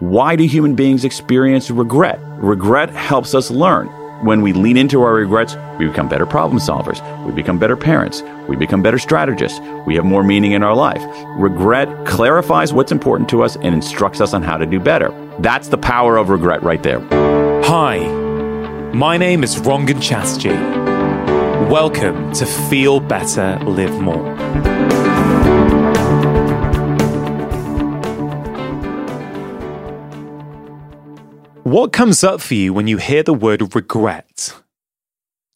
Why do human beings experience regret? Regret helps us learn. When we lean into our regrets, we become better problem solvers. We become better parents. We become better strategists. We have more meaning in our life. Regret clarifies what's important to us and instructs us on how to do better. That's the power of regret right there. Hi, my name is Rangan Chatterjee. Welcome to Feel Better, Live More. What comes up for you when you hear the word regret?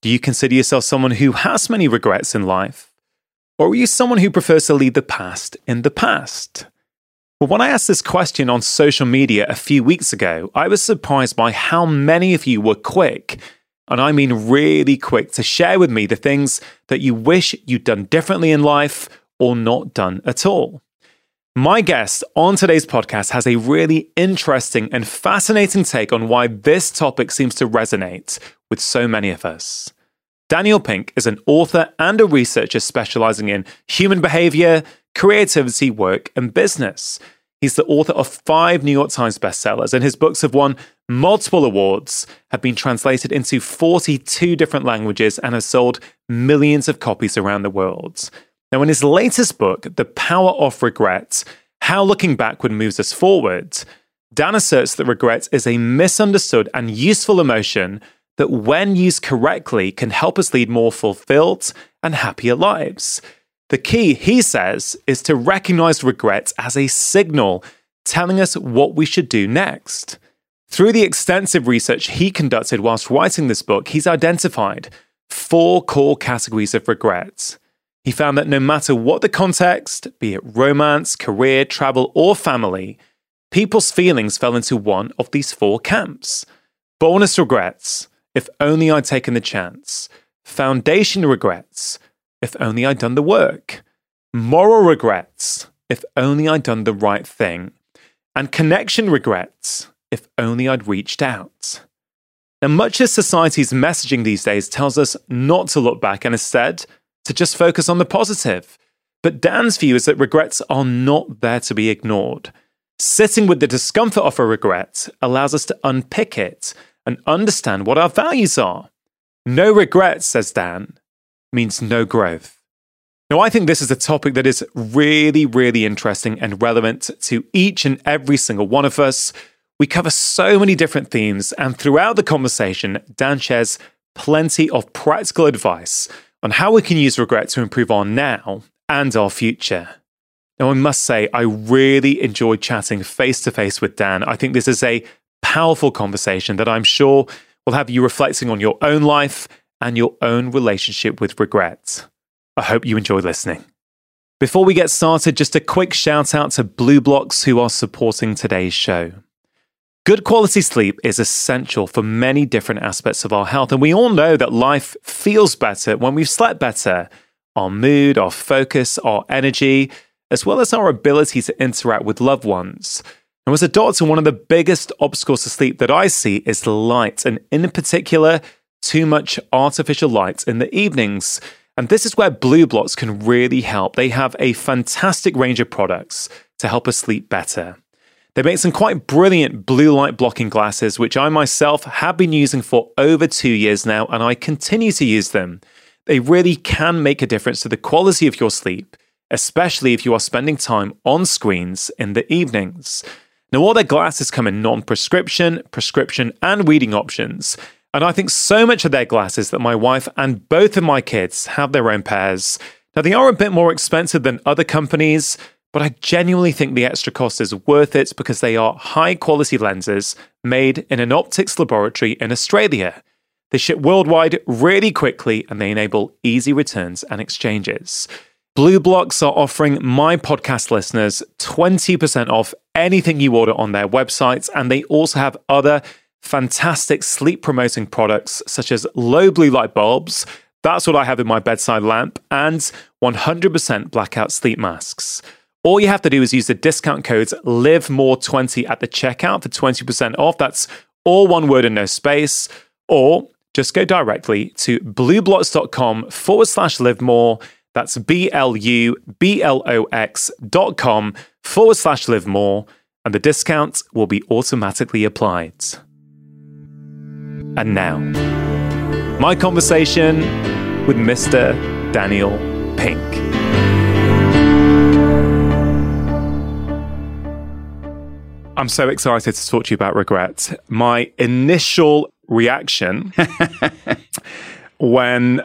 Do you consider yourself someone who has many regrets in life? Or are you someone who prefers to leave the past in the past? Well, when I asked this question on social media a few weeks ago, I was surprised by how many of you were quick and I mean really quick, to share with me the things that you wish you'd done differently in life or not done at all. My guest on today's podcast has a really interesting and fascinating take on why this topic seems to resonate with so many of us. Daniel Pink is an author and a researcher specializing in human behavior, creativity, work, and business. He's the author of five New York Times bestsellers, and his books have won multiple awards, have been translated into 42 different languages, and have sold millions of copies around the world. Now, in his latest book, The Power of Regret How Looking Backward Moves Us Forward, Dan asserts that regret is a misunderstood and useful emotion that, when used correctly, can help us lead more fulfilled and happier lives. The key, he says, is to recognize regret as a signal telling us what we should do next. Through the extensive research he conducted whilst writing this book, he's identified four core categories of regrets. He found that no matter what the context, be it romance, career, travel, or family, people's feelings fell into one of these four camps. Boldness regrets, if only I'd taken the chance. Foundation regrets, if only I'd done the work. Moral regrets, if only I'd done the right thing. And connection regrets, if only I'd reached out. Now, much of society's messaging these days tells us not to look back and instead to just focus on the positive. But Dan's view is that regrets are not there to be ignored. Sitting with the discomfort of a regret allows us to unpick it and understand what our values are. No regrets, says Dan, means no growth. Now, I think this is a topic that is really, really interesting and relevant to each and every single one of us we cover so many different themes, and throughout the conversation, Dan shares plenty of practical advice on how we can use regret to improve our now and our future. Now, I must say, I really enjoyed chatting face to face with Dan. I think this is a powerful conversation that I'm sure will have you reflecting on your own life and your own relationship with regret. I hope you enjoy listening. Before we get started, just a quick shout out to BLUblox who are supporting today's show. Good quality sleep is essential for many different aspects of our health, and we all know that life feels better when we've slept better. Our mood, our focus, our energy, as well as our ability to interact with loved ones. And as a doctor, one of the biggest obstacles to sleep that I see is light, and in particular, too much artificial light in the evenings. And this is where BLUblox can really help. They have a fantastic range of products to help us sleep better. They make some quite brilliant blue light blocking glasses, which I myself have been using for over two years now, and I continue to use them. They really can make a difference to the quality of your sleep, especially if you are spending time on screens in the evenings. Now, all their glasses come in non prescription, prescription, and reading options. And I think so much of their glasses that my wife and both of my kids have their own pairs. Now, they are a bit more expensive than other companies, but I genuinely think the extra cost is worth it because they are high quality lenses made in an optics laboratory in Australia. They ship worldwide really quickly and they enable easy returns and exchanges. BLUblox are offering my podcast listeners 20% off anything you order on their websites, and they also have other fantastic sleep promoting products such as low blue light bulbs. That's what I have in my bedside lamp, and 100% blackout sleep masks. All you have to do is use the discount code LIVEMORE20 at the checkout for 20% off. That's all one word and no space. Or just go directly to blublox.com forward slash live more. That's B L U B L O X dot com forward slash live more. and the discount will be automatically applied. And now, my conversation with Mr. Daniel Pink. I'm so excited to talk to you about regret. My initial reaction when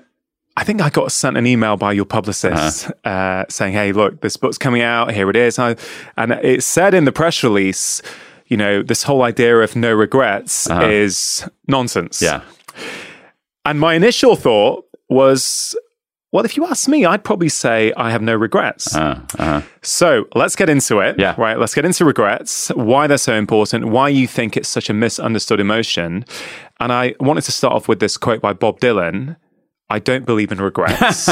I think I got sent an email by your publicist uh-huh. uh, saying, "Hey, look, this book's coming out. Here it is." I, and it said in the press release, you know, this whole idea of no regrets uh-huh. is nonsense. Yeah. And my initial thought was, well, if you ask me, I'd probably say I have no regrets. Uh, uh-huh. So let's get into it. Yeah. Right. Let's get into regrets, why they're so important, why you think it's such a misunderstood emotion. And I wanted to start off with this quote by Bob Dylan I don't believe in regrets.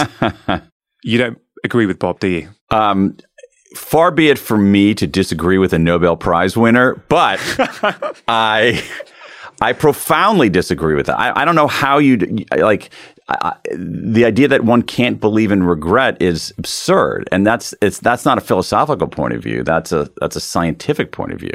you don't agree with Bob, do you? Um, far be it from me to disagree with a Nobel Prize winner, but I. I profoundly disagree with that. I, I don't know how you like I, the idea that one can't believe in regret is absurd, and that's it's that's not a philosophical point of view. That's a that's a scientific point of view.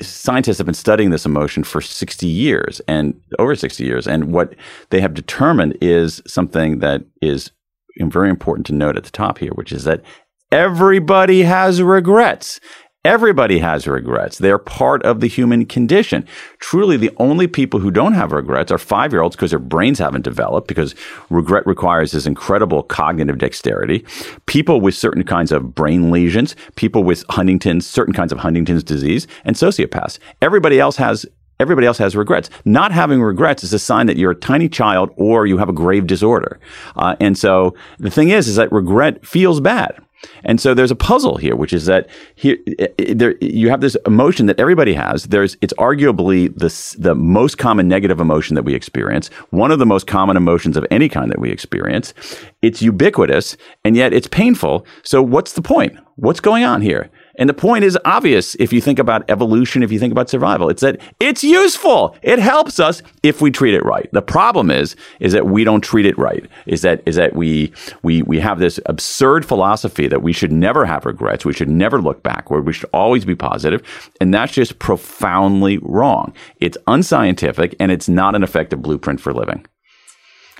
Scientists have been studying this emotion for sixty years and over sixty years, and what they have determined is something that is very important to note at the top here, which is that everybody has regrets. Everybody has regrets. They're part of the human condition. Truly, the only people who don't have regrets are five year olds because their brains haven't developed, because regret requires this incredible cognitive dexterity. People with certain kinds of brain lesions, people with Huntington's, certain kinds of Huntington's disease, and sociopaths. Everybody else has Everybody else has regrets. Not having regrets is a sign that you're a tiny child or you have a grave disorder. Uh, and so the thing is, is that regret feels bad. And so there's a puzzle here, which is that here eh, eh, there, you have this emotion that everybody has. There's it's arguably the the most common negative emotion that we experience, one of the most common emotions of any kind that we experience. It's ubiquitous, and yet it's painful. So what's the point? What's going on here? And the point is obvious if you think about evolution, if you think about survival. It's that it's useful. It helps us if we treat it right. The problem is, is that we don't treat it right. Is that is that we we we have this absurd philosophy that we should never have regrets. We should never look backward. We should always be positive. And that's just profoundly wrong. It's unscientific and it's not an effective blueprint for living.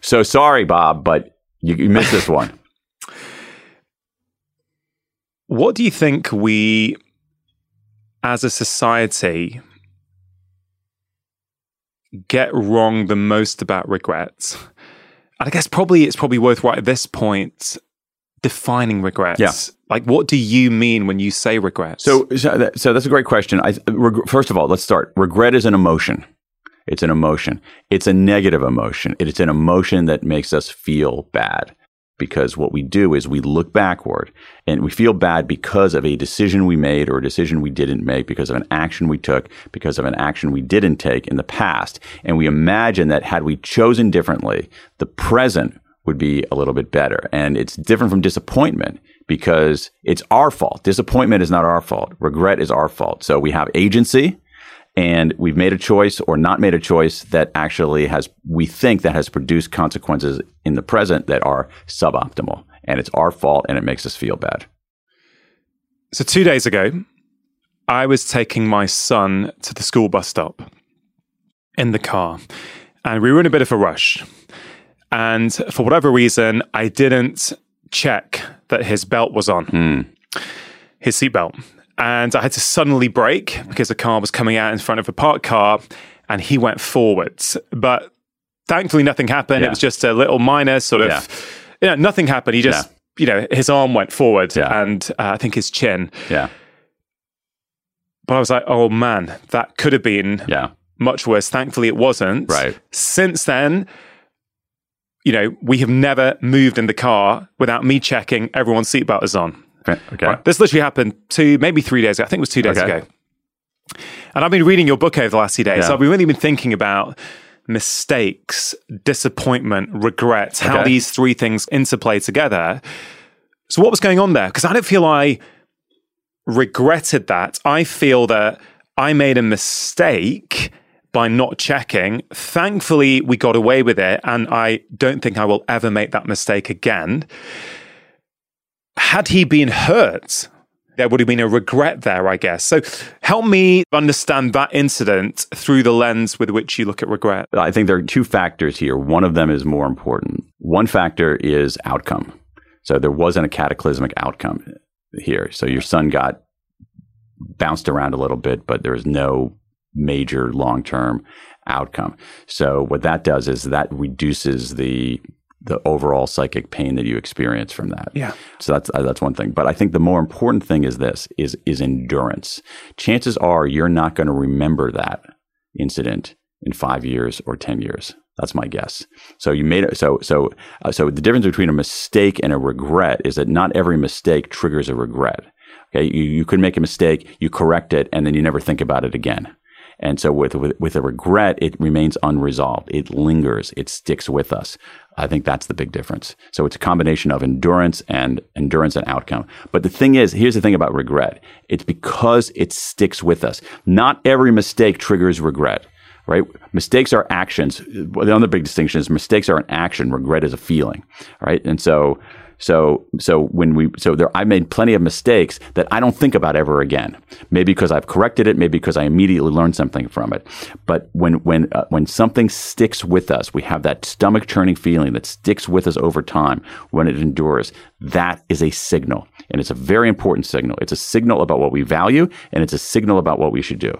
So sorry, Bob, but you, you missed this one. What do you think we, as a society, get wrong the most about regrets? And I guess probably it's probably worthwhile at this point defining regrets. Yeah. Like, what do you mean when you say regrets? So, so, so that's a great question. I, reg- first of all, let's start. Regret is an emotion. It's an emotion. It's a negative emotion. It's an emotion that makes us feel bad because what we do is we look backward and we feel bad because of a decision we made or a decision we didn't make, because of an action we took, because of an action we didn't take in the past. And we imagine that had we chosen differently, the present would be a little bit better. And it's different from disappointment because it's our fault. Disappointment is not our fault. Regret is our fault. So we have agency and we've made a choice or not made a choice that actually has we think that has produced consequences in the present that are suboptimal. And it's our fault and it makes us feel bad. So 2 days ago i was taking my son to the school bus stop in the car. And we were in a bit of a rush. And for whatever reason i didn't check that his belt was on. Mm. his seatbelt and I had to suddenly brake because a car was coming out in front of a parked car and he went forwards. But thankfully, nothing happened. Yeah. It was just a little minor sort of, yeah. you know, nothing happened. He just, yeah. you know, his arm went forward and uh, I think his chin. Yeah. But I was like, oh man, that could have been yeah. much worse. Thankfully, it wasn't. Right. Since then, you know, we have never moved in the car without me checking everyone's seatbelt is on. Okay. Right. This literally happened two, maybe three days ago. I think it was two days okay. ago. And I've been reading your book over the last few days. Yeah. So I've really been thinking about mistakes, disappointment, regret, how okay. these three things interplay together. So what was going on there? Because I don't feel I regretted that. I feel that I made a mistake by not checking. Thankfully, we got away with it. And I don't think I will ever make that mistake again had he been hurt, there would have been a regret there, I guess. So help me understand that incident through the lens with which you look at regret. I think there are two factors here. One of them is more important. One factor is outcome. So there wasn't a cataclysmic outcome here. So your son got bounced around a little bit, but there was no major long term outcome. So what that does is that reduces the the overall psychic pain that you experience from that. Yeah. So that's uh, that's one thing. But I think the more important thing is this is is endurance. Chances are you're not going to remember that incident in 5 years or 10 years. That's my guess. So you made it. So so uh, so the difference between a mistake and a regret is that not every mistake triggers a regret. Okay, you you could make a mistake, you correct it, and then you never think about it again. And so with, with, with a regret, it remains unresolved. It lingers. It sticks with us. I think that's the big difference. So it's a combination of endurance and endurance and outcome. But the thing is, here's the thing about regret. It's because it sticks with us. Not every mistake triggers regret right? Mistakes are actions. The other big distinction is mistakes are an action, regret is a feeling, right? And so so, so when we, so there, I made plenty of mistakes that I don't think about ever again. Maybe because I've corrected it, maybe because I immediately learned something from it. But when, when, uh, when something sticks with us, we have that stomach churning feeling that sticks with us over time when it endures. That is a signal. And it's a very important signal. It's a signal about what we value and it's a signal about what we should do.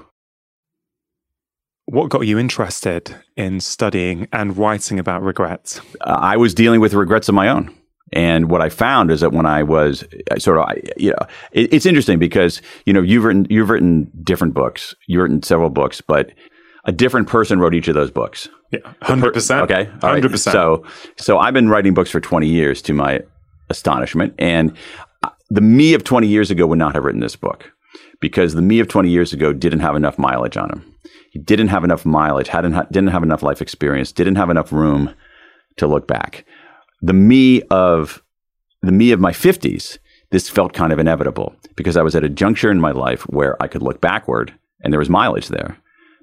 What got you interested in studying and writing about regrets? Uh, I was dealing with regrets of my own. And what I found is that when I was sort of, you know, it, it's interesting because you know you've written you've written different books, you've written several books, but a different person wrote each of those books. Yeah, hundred percent. Okay, hundred percent. So, so I've been writing books for twenty years, to my astonishment, and the me of twenty years ago would not have written this book because the me of twenty years ago didn't have enough mileage on him. He didn't have enough mileage, hadn't didn't have enough life experience, didn't have enough room to look back the me of the me of my 50s, this felt kind of inevitable because I was at a juncture in my life where I could look backward and there was mileage there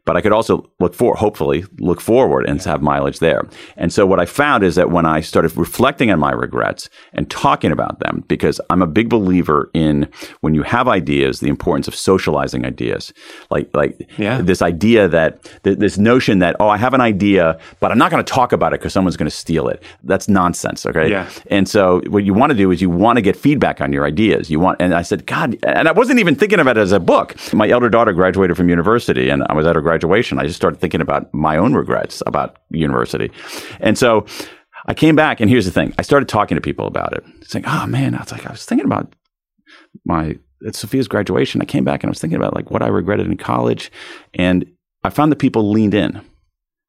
but I could also look for, hopefully, look forward and have mileage there. And so what I found is that when I started reflecting on my regrets and talking about them, because I'm a big believer in when you have ideas, the importance of socializing ideas. Like, like yeah. this idea that th- this notion that, oh, I have an idea, but I'm not going to talk about it because someone's going to steal it. That's nonsense. Okay. Yeah. And so what you want to do is you want to get feedback on your ideas. You want, and I said, God, and I wasn't even thinking of it as a book. My elder daughter graduated from university and I was at her graduation graduation, I just started thinking about my own regrets about university. And so I came back, and here's the thing: I started talking to people about it, saying, "Oh man," I was like, I was thinking about my Sophia's graduation. I came back and I was thinking about like what I regretted in college, and I found that people leaned in,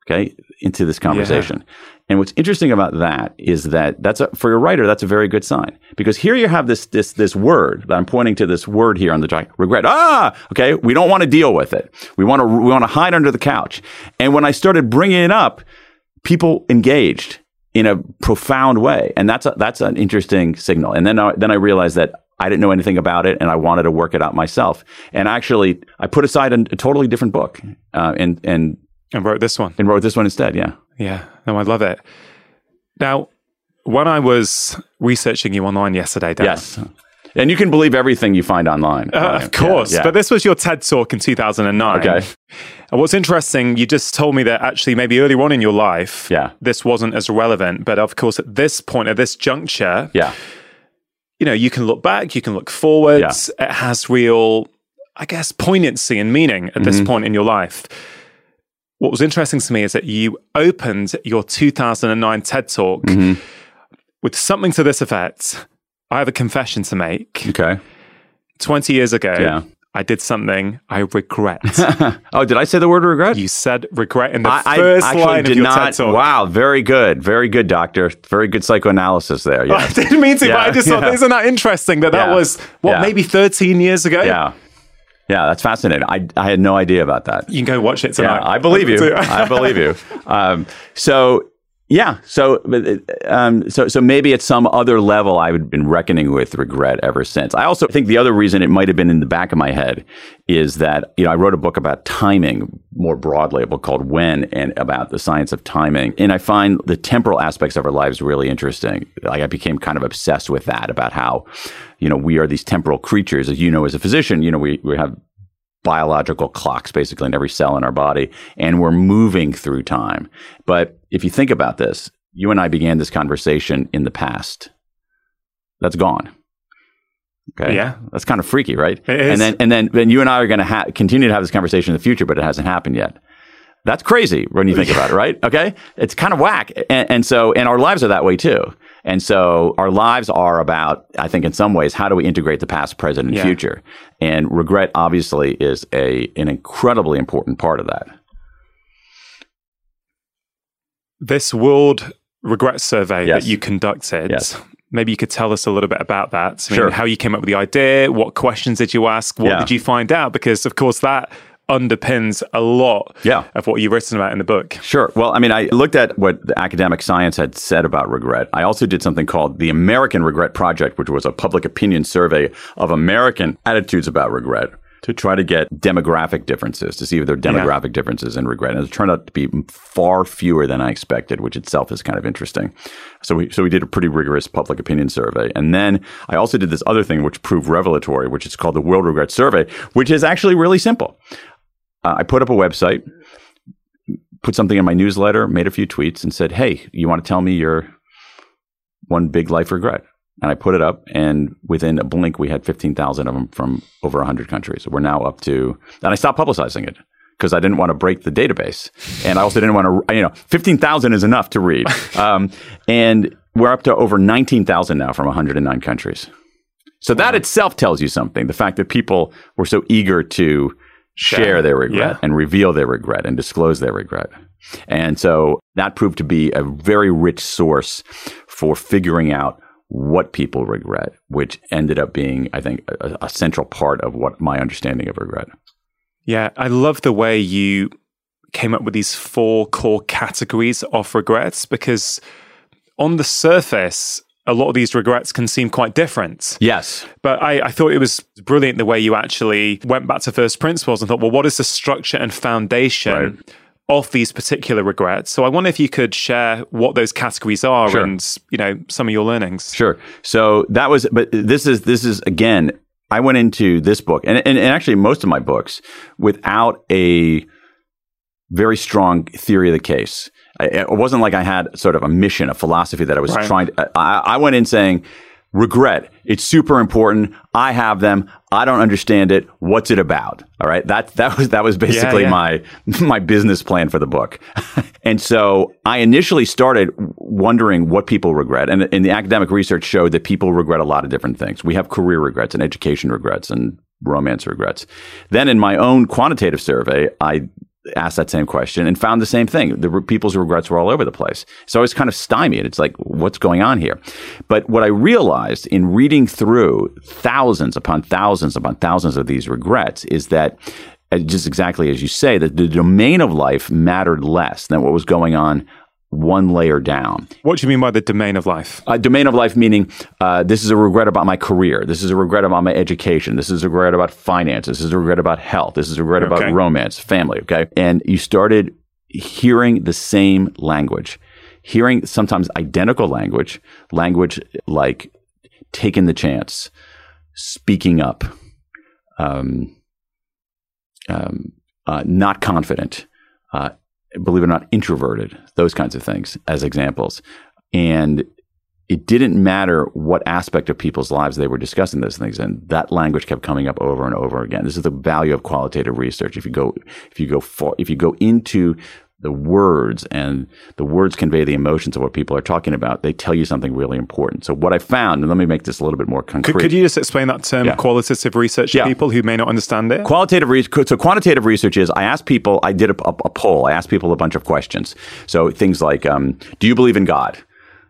okay, into this conversation. Yeah. And what's interesting about that is that that's a, for a writer, that's a very good sign because here you have this this this word. That I'm pointing to this word here on the document. Regret. Ah, okay. We don't want to deal with it. We want to we want to hide under the couch. And when I started bringing it up, people engaged in a profound way, and that's a, that's an interesting signal. And then I, then I realized that I didn't know anything about it, and I wanted to work it out myself. And actually, I put aside a, a totally different book, uh, and and and wrote this one. And wrote this one instead. Yeah. Yeah. No, I love it. Now, when I was researching you online yesterday, Dan, yes. And you can believe everything you find online. Uh, of course. Yeah, yeah. But this was your TED talk in 2009. Okay. And what's interesting, you just told me that actually maybe earlier on in your life, yeah. this wasn't as relevant. But of course, at this point, at this juncture, yeah. you know, you can look back, you can look forwards. Yeah. It has real, I guess, poignancy and meaning at mm-hmm. this point in your life. What was interesting to me is that you opened your 2009 TED Talk mm-hmm. with something to this effect. I have a confession to make. Okay. 20 years ago, yeah. I did something I regret. oh, did I say the word regret? You said regret in the I, first I line of your not, TED Talk. Wow, very good. Very good, doctor. Very good psychoanalysis there. Yeah. I didn't mean to, yeah, but I just yeah. thought, isn't that interesting that that was, what, maybe 13 years ago? Yeah. Yeah, that's fascinating. I, I had no idea about that. You can go watch it tonight. Yeah, I believe you. I believe you. Um, so yeah, so um, so so maybe at some other level, I've been reckoning with regret ever since. I also think the other reason it might have been in the back of my head is that you know I wrote a book about timing more broadly a book called When and about the science of timing. And I find the temporal aspects of our lives really interesting. Like I became kind of obsessed with that about how, you know, we are these temporal creatures. As you know, as a physician, you know, we, we have biological clocks basically in every cell in our body and we're moving through time. But if you think about this, you and I began this conversation in the past. That's gone. Okay. Yeah. That's kind of freaky, right? It is. And then and then then you and I are going to ha- continue to have this conversation in the future, but it hasn't happened yet. That's crazy when you think about it, right? Okay. It's kind of whack. And, and so, and our lives are that way too. And so our lives are about, I think in some ways, how do we integrate the past, present, and Yeah. future? And regret obviously is a, an incredibly important part of that. This World Regret Survey Yes. that you conducted. Yes. Maybe you could tell us a little bit about that. I mean, Sure. How you came up with the idea, what questions did you ask, what Yeah. did you find out? Because, of course, that underpins a lot Yeah. of what you've written about in the book. Sure. Well, I mean, I looked at what the academic science had said about regret. I also did something called the American Regret Project, which was a public opinion survey of American attitudes about regret to try to get demographic differences, to see if there are demographic differences in regret. And it turned out to be far fewer than I expected, which itself is kind of interesting. So we, so we did a pretty rigorous public opinion survey. And then I also did this other thing, which proved revelatory, which is called the World Regret Survey, which is actually really simple. Uh, I put up a website, put something in my newsletter, made a few tweets, and said, "Hey, you want to tell me your one big life regret?" And I put it up, and within a blink, we had fifteen thousand of them from over hundred countries. We're now up to, and I stopped publicizing it because I didn't want to break the database, and I also didn't want to, you know, fifteen thousand is enough to read, um, and we're up to over nineteen thousand now from one hundred and nine countries. So that itself tells you something. The fact that people were so eager to share their regret Yeah. and reveal their regret and disclose their regret. And so that proved to be a very rich source for figuring out what people regret, which ended up being, I think, a, a central part of what my understanding of regret. Yeah, I love the way you came up with these four core categories of regrets because on the surface, a lot of these regrets can seem quite different. Yes. But I, I thought it was brilliant the way you actually went back to first principles and thought, well, what is the structure and foundation Right. of these particular regrets? So I wonder if you could share what those categories are Sure. and you know some of your learnings. Sure. So that was, but this is this is again. I went into this book, and and, and actually most of my books, without a very strong theory of the case. It wasn't like I had sort of a mission, a philosophy that I was Right. trying. To, I, I went in saying, regret. It's super important. I have them. I don't understand it. What's it about? All right. That that was that was basically yeah. my my business plan for the book. and so I initially started wondering what people regret. And, and the academic research showed that people regret a lot of different things. We have career regrets and education regrets and romance regrets. Then in my own quantitative survey, I asked that same question and found the same thing. The re- people's regrets were all over the place. So I was kind of stymied. It's like, what's going on here? But what I realized in reading through thousands upon thousands upon thousands of these regrets is that uh, just exactly as you say, that the domain of life mattered less than what was going on one layer down. What do you mean by the domain of life? Uh, domain of life meaning uh, this is a regret about my career. This is a regret about my education. This is a regret about finances. This is a regret about health. This is a regret Okay. about romance, family. Okay. And you started hearing the same language, hearing sometimes identical language, language like taking the chance, speaking up, um, um, uh, not confident, uh, believe it or not, introverted, those kinds of things as examples. And it didn't matter what aspect of people's lives they were discussing those things and that language kept coming up over and over again. This is the value of qualitative research. If you go if you go far, if you go into the words and the words convey the emotions of what people are talking about they tell you something really important so what i found and let me make this a little bit more concrete Could, could you just explain that term Yeah. qualitative research to Yeah. people who may not understand it? Qualitative research. So quantitative research is I asked people. I did a, a, a poll. I asked people a bunch of questions. So things like, um, do you believe in God?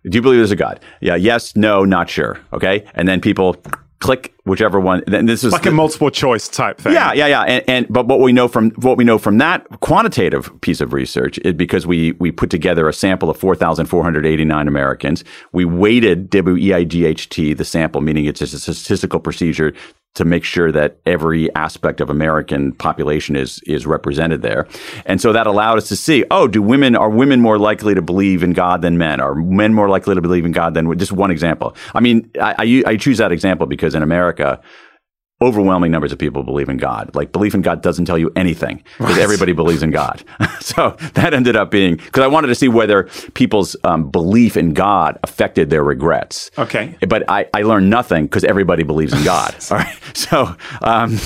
Do you believe there's a God? Yeah. Yes. No. Not sure. Okay. And then people click whichever one. Then this is like a multiple choice type thing. yeah, yeah, yeah. And, and but what we know from what we know from that quantitative piece of research is because we we put together a sample of 4,489 Americans. We weighted W E I G H T the sample, meaning it's just a statistical procedure to make sure that every aspect of American population is is represented there. And so that allowed us to see, oh, do women are women more likely to believe in God than men? Are men more likely to believe in God than just one example? I mean, I, I, I choose that example because in America, overwhelming numbers of people believe in God. Like belief in God doesn't tell you anything because right. everybody believes in God. so that ended up being because I wanted to see whether people's um, belief in God affected their regrets. Okay, but I, I learned nothing because everybody believes in God. All right, so um,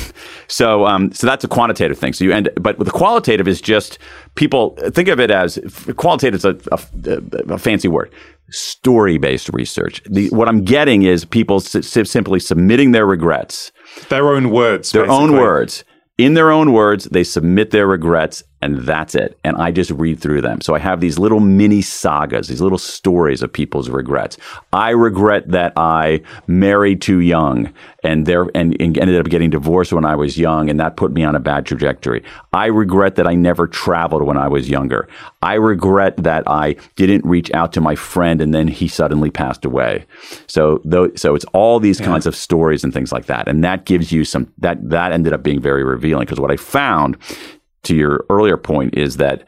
so um, so that's a quantitative thing. So you end, but the qualitative is just people think of it as qualitative is a, a, a fancy word story based research. The, what I'm getting is people s- simply submitting their regrets their own words. Their basically. own words. In their own words, they submit their regrets and that's it. And I just read through them. So I have these little mini sagas, these little stories of people's regrets. I regret that I married too young and there and, and, ended up getting divorced when I was young, and that put me on a bad trajectory. I regret that I never traveled when I was younger. I regret that I didn't reach out to my friend and then he suddenly passed away. So though, so it's all these yeah. kinds of stories and things like that, and that gives you some that that ended up being very revealing because what I found to your earlier point is that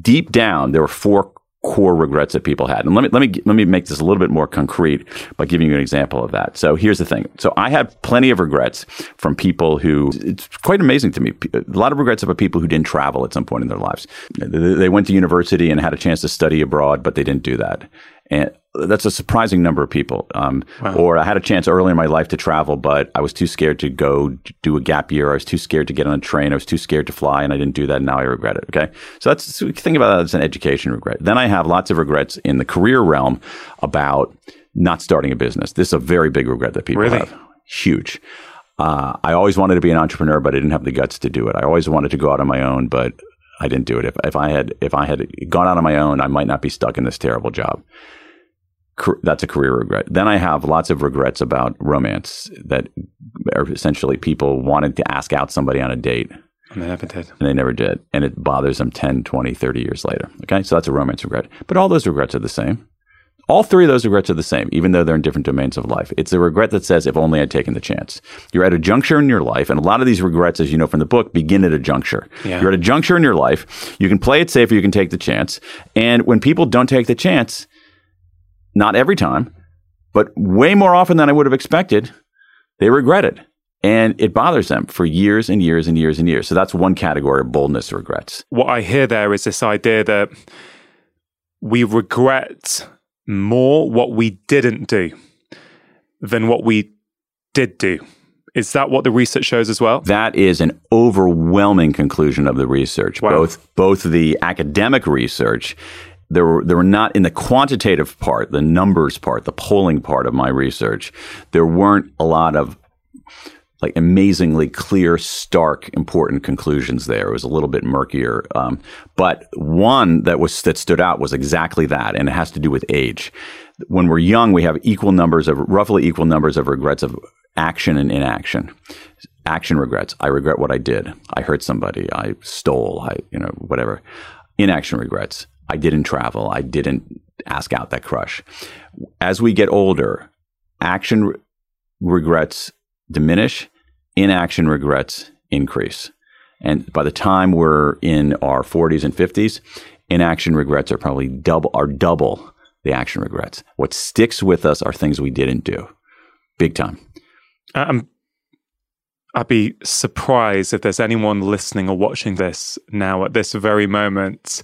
deep down there were four core regrets that people had. And let me let me let me make this a little bit more concrete by giving you an example of that. So here's the thing. So I had plenty of regrets from people who it's quite amazing to me. A lot of regrets about people who didn't travel at some point in their lives. They went to university and had a chance to study abroad, but they didn't do that. And that's a surprising number of people. Um, wow. Or I had a chance early in my life to travel, but I was too scared to go do a gap year. I was too scared to get on a train. I was too scared to fly, and I didn't do that. And now I regret it. Okay, so that's so think about that as an education regret. Then I have lots of regrets in the career realm about not starting a business. This is a very big regret that people really? have. Huge. Uh, I always wanted to be an entrepreneur, but I didn't have the guts to do it. I always wanted to go out on my own, but I didn't do it. If, if I had if I had gone out on my own, I might not be stuck in this terrible job that's a career regret. Then I have lots of regrets about romance that are essentially people wanted to ask out somebody on a date. And they never did. And they never did. And it bothers them 10, 20, 30 years later. Okay. So that's a romance regret. But all those regrets are the same. All three of those regrets are the same, even though they're in different domains of life. It's a regret that says, if only I'd taken the chance. You're at a juncture in your life, and a lot of these regrets, as you know from the book, begin at a juncture. Yeah. You're at a juncture in your life. You can play it safe or you can take the chance. And when people don't take the chance, not every time, but way more often than I would have expected, they regret it. And it bothers them for years and years and years and years. So that's one category of boldness regrets. What I hear there is this idea that we regret more what we didn't do than what we did do. Is that what the research shows as well? That is an overwhelming conclusion of the research. Wow. Both both the academic research there were there were not in the quantitative part, the numbers part, the polling part of my research. There weren't a lot of like amazingly clear, stark, important conclusions there. It was a little bit murkier, um, but one that was that stood out was exactly that, and it has to do with age. When we're young, we have equal numbers of roughly equal numbers of regrets of action and inaction. Action regrets. I regret what I did. I hurt somebody. I stole. I you know whatever. Inaction regrets. I didn't travel. I didn't ask out that crush. As we get older, action re- regrets diminish, inaction regrets increase. And by the time we're in our 40s and 50s, inaction regrets are probably double are double the action regrets. What sticks with us are things we didn't do. Big time. Um, I'd be surprised if there's anyone listening or watching this now at this very moment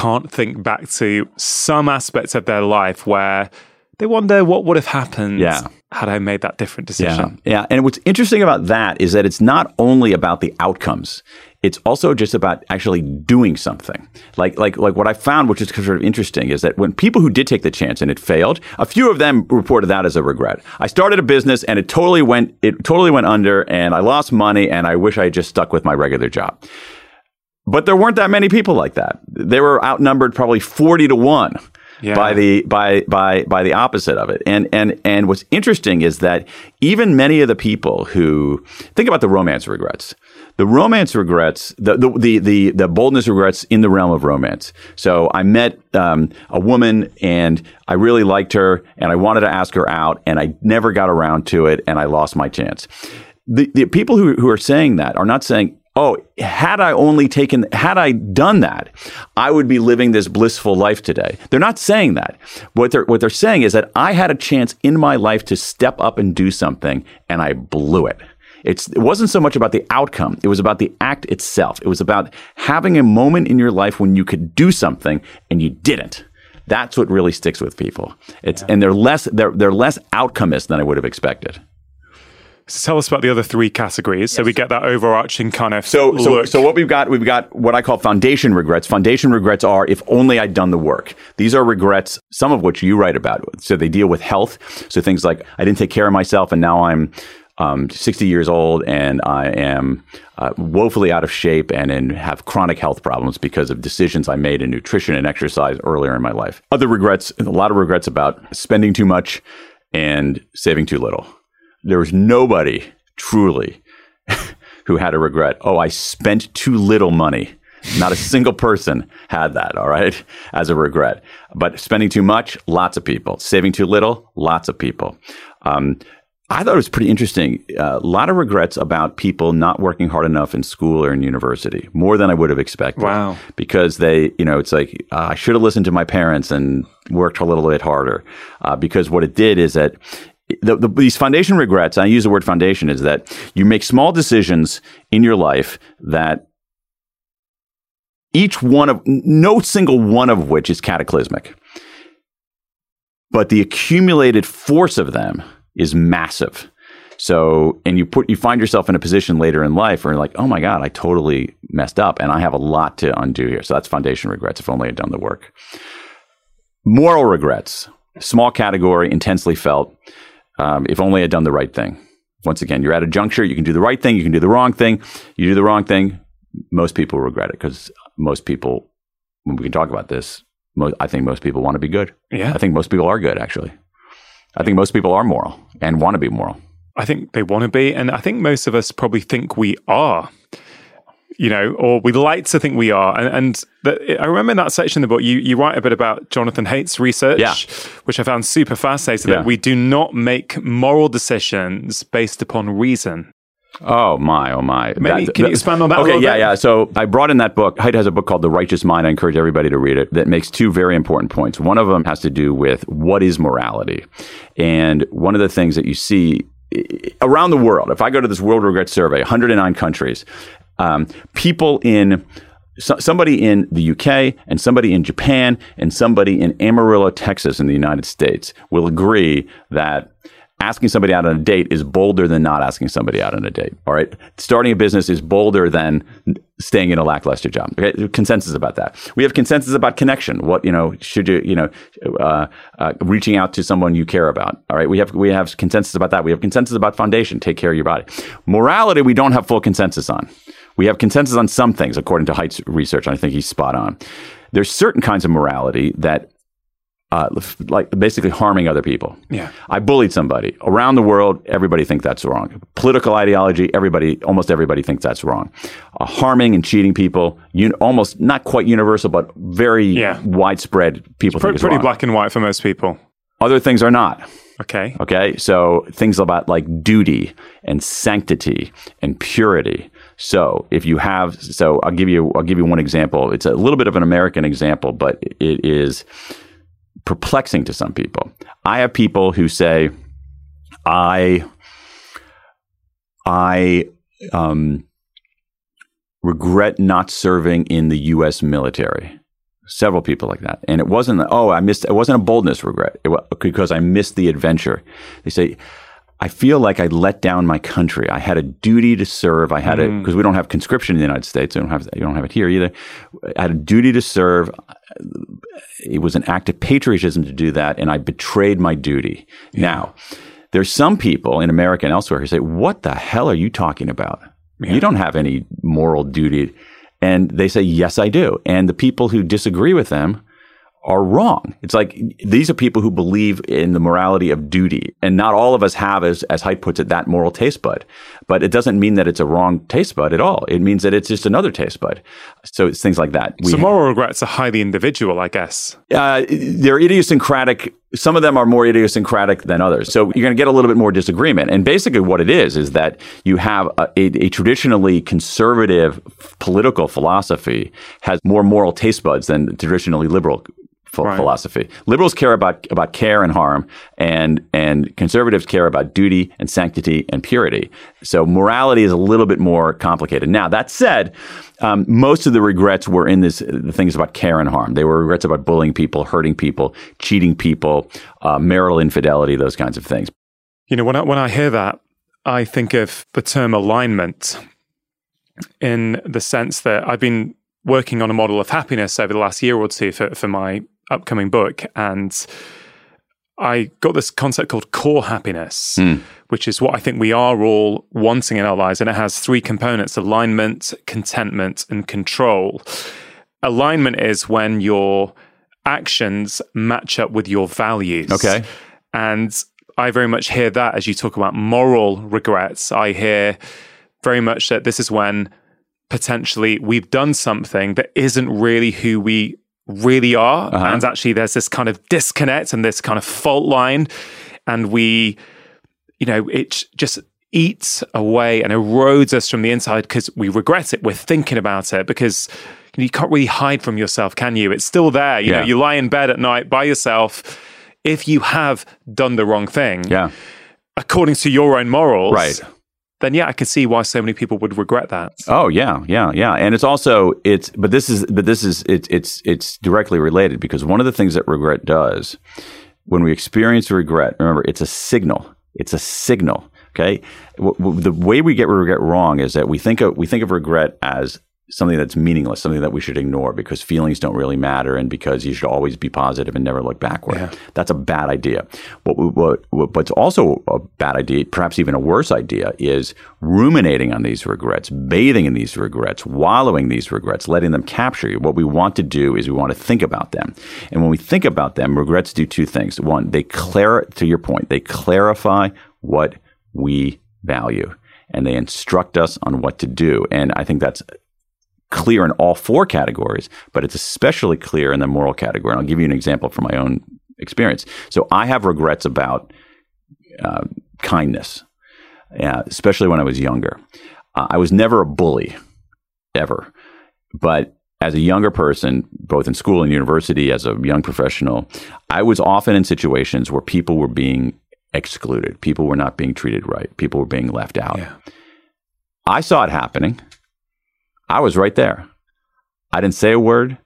can't think back to some aspects of their life where they wonder what would have happened yeah. had I made that different decision. Yeah. yeah. And what's interesting about that is that it's not only about the outcomes. It's also just about actually doing something. Like, like, like what I found, which is sort of interesting, is that when people who did take the chance and it failed, a few of them reported that as a regret. I started a business and it totally went, it totally went under, and I lost money, and I wish I had just stuck with my regular job. But there weren't that many people like that. They were outnumbered probably 40 to 1 yeah. by the by by by the opposite of it. And and and what's interesting is that even many of the people who think about the romance regrets. The romance regrets, the, the, the, the, the boldness regrets in the realm of romance. So I met um, a woman and I really liked her and I wanted to ask her out and I never got around to it and I lost my chance. The, the people who, who are saying that are not saying, oh, had I only taken, had I done that, I would be living this blissful life today. They're not saying that. What they're, what they're saying is that I had a chance in my life to step up and do something and I blew it. It's, it wasn't so much about the outcome. It was about the act itself. It was about having a moment in your life when you could do something and you didn't. That's what really sticks with people. It's, yeah. and they're less, they're, they're less outcomist than I would have expected. Tell us about the other three categories. Yes. So we get that overarching kind of so so so what we've got we've got what I call foundation regrets. Foundation regrets are if only I'd done the work. These are regrets, some of which you write about. So they deal with health. So things like I didn't take care of myself and now I'm um, 60 years old and I am uh, woefully out of shape and in, have chronic health problems because of decisions I made in nutrition and exercise earlier in my life. Other regrets, a lot of regrets about spending too much and saving too little. There was nobody truly who had a regret. Oh, I spent too little money. Not a single person had that, all right, as a regret. But spending too much, lots of people. Saving too little, lots of people. Um, I thought it was pretty interesting. Uh, a lot of regrets about people not working hard enough in school or in university, more than I would have expected. Wow. Because they, you know, it's like, uh, I should have listened to my parents and worked a little bit harder. Uh, because what it did is that the, the, these foundation regrets, I use the word foundation, is that you make small decisions in your life that each one of, no single one of which is cataclysmic. But the accumulated force of them is massive. So, and you put you find yourself in a position later in life where you're like, oh my God, I totally messed up and I have a lot to undo here. So that's foundation regrets if only I'd done the work. Moral regrets, small category, intensely felt. Um, if only I'd done the right thing. Once again, you're at a juncture, you can do the right thing, you can do the wrong thing. You do the wrong thing, most people regret it because most people, when we can talk about this, most, I think most people want to be good. Yeah. I think most people are good, actually. I think most people are moral and want to be moral. I think they want to be. And I think most of us probably think we are, you know, or we like to think we are. And, and the, I remember in that section of the book, you, you write a bit about Jonathan Haidt's research, yeah. which I found super fascinating, yeah. that we do not make moral decisions based upon reason. Oh my, oh my! Maybe, that, can you expand on that? Okay, yeah, bit? yeah. So I brought in that book. Haidt has a book called The Righteous Mind. I encourage everybody to read it. That makes two very important points. One of them has to do with what is morality, and one of the things that you see around the world. If I go to this World Regret Survey, 109 countries, um, people in so, somebody in the UK and somebody in Japan and somebody in Amarillo, Texas, in the United States will agree that asking somebody out on a date is bolder than not asking somebody out on a date. All right. Starting a business is bolder than staying in a lackluster job. Okay? Consensus about that. We have consensus about connection. What, you know, should you, you know, uh, uh, reaching out to someone you care about. All right. We have, we have consensus about that. We have consensus about foundation. Take care of your body. Morality, we don't have full consensus on. We have consensus on some things, according to Haidt's research. And I think he's spot on. There's certain kinds of morality that uh, like basically harming other people. Yeah. I bullied somebody around the world. Everybody thinks that's wrong. Political ideology. Everybody, almost everybody thinks that's wrong. Uh, harming and cheating people. Un- almost not quite universal, but very yeah. widespread. People pretty, pretty black and white for most people. Other things are not. Okay. Okay. So things about like duty and sanctity and purity. So if you have, so I'll give you, I'll give you one example. It's a little bit of an American example, but it is perplexing to some people. I have people who say, I, I, um, regret not serving in the U.S. military. Several people like that, and it wasn't. Oh, I missed. It wasn't a boldness regret it was, because I missed the adventure. They say, I feel like I let down my country. I had a duty to serve. I had mm. because we don't have conscription in the United States. We don't have you don't have it here either. I had a duty to serve it was an act of patriotism to do that, and I betrayed my duty. Yeah. Now, there's some people in America and elsewhere who say, What the hell are you talking about? Yeah. You don't have any moral duty. And they say, Yes, I do. And the people who disagree with them are wrong. It's like these are people who believe in the morality of duty. And not all of us have, as, as Haidt puts it, that moral taste bud. But it doesn't mean that it's a wrong taste bud at all. It means that it's just another taste bud. So it's things like that. So moral regrets are highly individual, I guess. Uh, they're idiosyncratic. Some of them are more idiosyncratic than others. So you're going to get a little bit more disagreement. And basically, what it is is that you have a, a, a traditionally conservative political philosophy has more moral taste buds than traditionally liberal right. philosophy. Liberals care about about care and harm, and and conservatives care about duty and sanctity and purity. So morality is a little bit more complicated. Now that said, um, most of the regrets were in this the things about care and harm. They were regrets about bullying people, hurting people, cheating people, uh, marital infidelity, those kinds of things. You know, when I, when I hear that, I think of the term alignment in the sense that I've been working on a model of happiness over the last year or two for, for my upcoming book, and I got this concept called core happiness, mm. which is what I think we are all wanting in our lives. And it has three components alignment, contentment, and control. Alignment is when your actions match up with your values. Okay. And I very much hear that as you talk about moral regrets. I hear very much that this is when potentially we've done something that isn't really who we really are. Uh-huh. And actually, there's this kind of disconnect and this kind of fault line. And we, you know, it just eats away and erodes us from the inside because we regret it. We're thinking about it because you can't really hide from yourself, can you? It's still there. You yeah. know, you lie in bed at night by yourself. If you have done the wrong thing, yeah. according to your own morals, right then yeah, I can see why so many people would regret that. Oh yeah, yeah, yeah. And it's also it's but this is but this is it's it's it's directly related because one of the things that regret does when we experience regret, remember it's a signal. It's a signal. Okay, w- w- the way we get regret wrong is that we think of we think of regret as something that's meaningless, something that we should ignore because feelings don't really matter and because you should always be positive and never look backward. Yeah. That's a bad idea. What, what, what's also a bad idea, perhaps even a worse idea, is ruminating on these regrets, bathing in these regrets, wallowing these regrets, letting them capture you. What we want to do is we want to think about them. And when we think about them, regrets do two things. One, they clar- to your point, they clarify what we value and they instruct us on what to do. And I think that's clear in all four categories, but it's especially clear in the moral category. And I'll give you an example from my own experience. So I have regrets about uh, kindness, uh, especially when I was younger. Uh, I was never a bully, ever. But as a younger person, both in school and university, as a young professional, I was often in situations where people were being excluded. People were not being treated right. People were being left out. Yeah. I saw it happening. I was right there. I didn't say a word.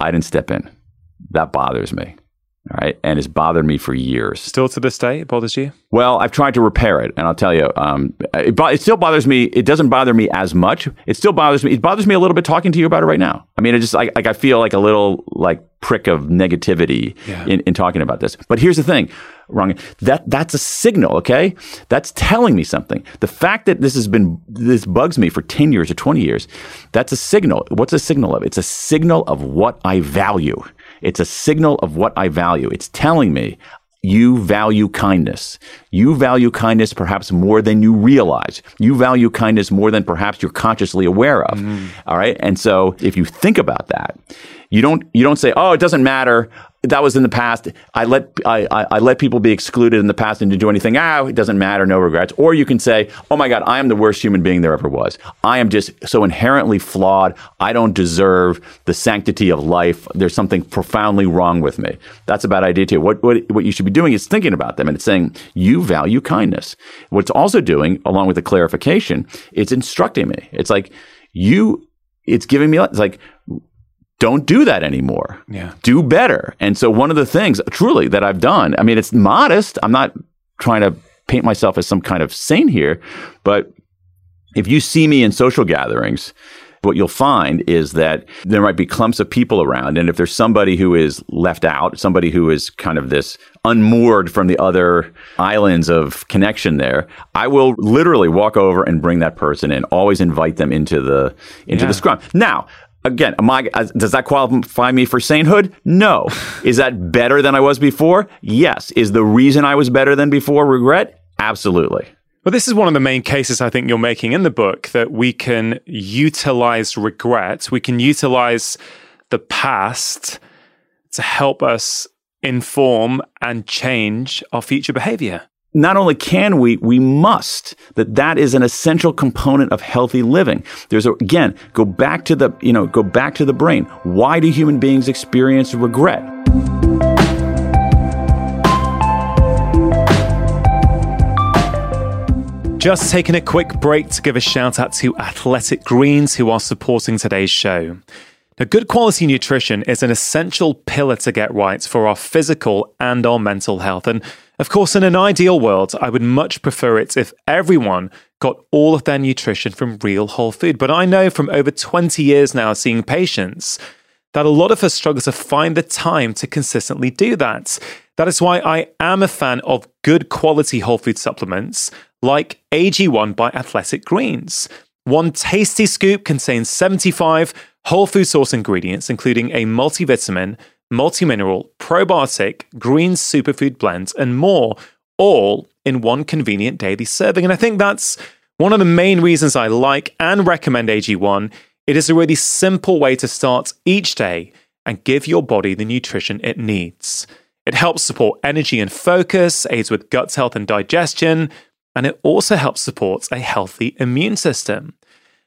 I didn't step in. That bothers me. All right. And it's bothered me for years. Still to this day, it bothers you? Well, I've tried to repair it. And I'll tell you, um, it, it, still bothers me. It doesn't bother me as much. It still bothers me. It bothers me a little bit talking to you about it right now. I mean, it just like, like I feel like a little like prick of negativity yeah. in, in talking about this. But here's the thing, wrong. That that's a signal, okay? That's telling me something. The fact that this has been this bugs me for 10 years or 20 years, that's a signal. What's a signal of? It's a signal of what I value. It's a signal of what I value. It's telling me you value kindness. You value kindness perhaps more than you realize. You value kindness more than perhaps you're consciously aware of. Mm. All right. And so if you think about that, you don't you don't say, "Oh, it doesn't matter that was in the past. I let I, I, let people be excluded in the past and to do anything. Ah, it doesn't matter, no regrets. Or you can say, oh my God, I am the worst human being there ever was. I am just so inherently flawed. I don't deserve the sanctity of life. There's something profoundly wrong with me. That's a bad idea too. What what what you should be doing is thinking about them and it's saying you value kindness. What's also doing, along with the clarification, it's instructing me. It's like you. It's giving me. It's like don't do that anymore. Yeah. Do better. And so one of the things truly that I've done, I mean, it's modest. I'm not trying to paint myself as some kind of saint here, but if you see me in social gatherings, what you'll find is that there might be clumps of people around. And if there's somebody who is left out, somebody who is kind of this unmoored from the other islands of connection there, I will literally walk over and bring that person in, always invite them into the into yeah. the scrum. Now, Again, am I, uh, does that qualify me for sainthood? No. Is that better than I was before? Yes. Is the reason I was better than before regret? Absolutely. Well, this is one of the main cases I think you're making in the book that we can utilize regret, we can utilize the past to help us inform and change our future behavior not only can we, we must. That that is an essential component of healthy living. There's a, again, go back to the, you know, go back to the brain. Why do human beings experience regret? Just taking a quick break to give a shout out to Athletic Greens who are supporting today's show. Now, good quality nutrition is an essential pillar to get right for our physical and our mental health. And of course, in an ideal world, I would much prefer it if everyone got all of their nutrition from real whole food. But I know from over 20 years now seeing patients that a lot of us struggle to find the time to consistently do that. That is why I am a fan of good quality whole food supplements like AG1 by Athletic Greens. One tasty scoop contains 75 whole food source ingredients, including a multivitamin multi-mineral, probiotic, green superfood blends, and more, all in one convenient daily serving. And I think that's one of the main reasons I like and recommend AG1. It is a really simple way to start each day and give your body the nutrition it needs. It helps support energy and focus, aids with gut health and digestion, and it also helps support a healthy immune system.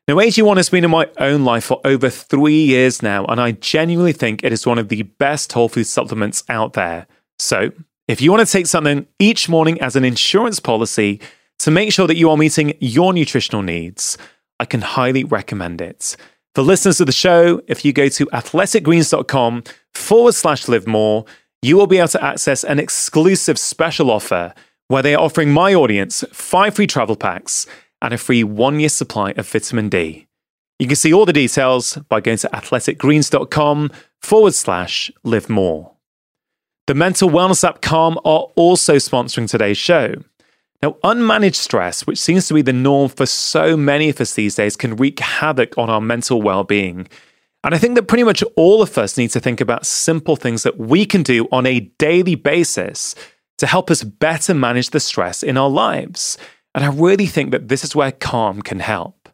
Now, AG1 has been in my own life for over three years now, and I genuinely think it is one of the best whole food supplements out there. So, if you want to take something each morning as an insurance policy to make sure that you are meeting your nutritional needs, I can highly recommend it. For listeners of the show, if you go to athleticgreens.com forward slash live more, you will be able to access an exclusive special offer where they are offering my audience five free travel packs and a free one year supply of vitamin D. You can see all the details by going to athleticgreens.com forward slash live more. The mental wellness app Calm are also sponsoring today's show. Now, unmanaged stress, which seems to be the norm for so many of us these days, can wreak havoc on our mental well being. And I think that pretty much all of us need to think about simple things that we can do on a daily basis to help us better manage the stress in our lives. And I really think that this is where Calm can help.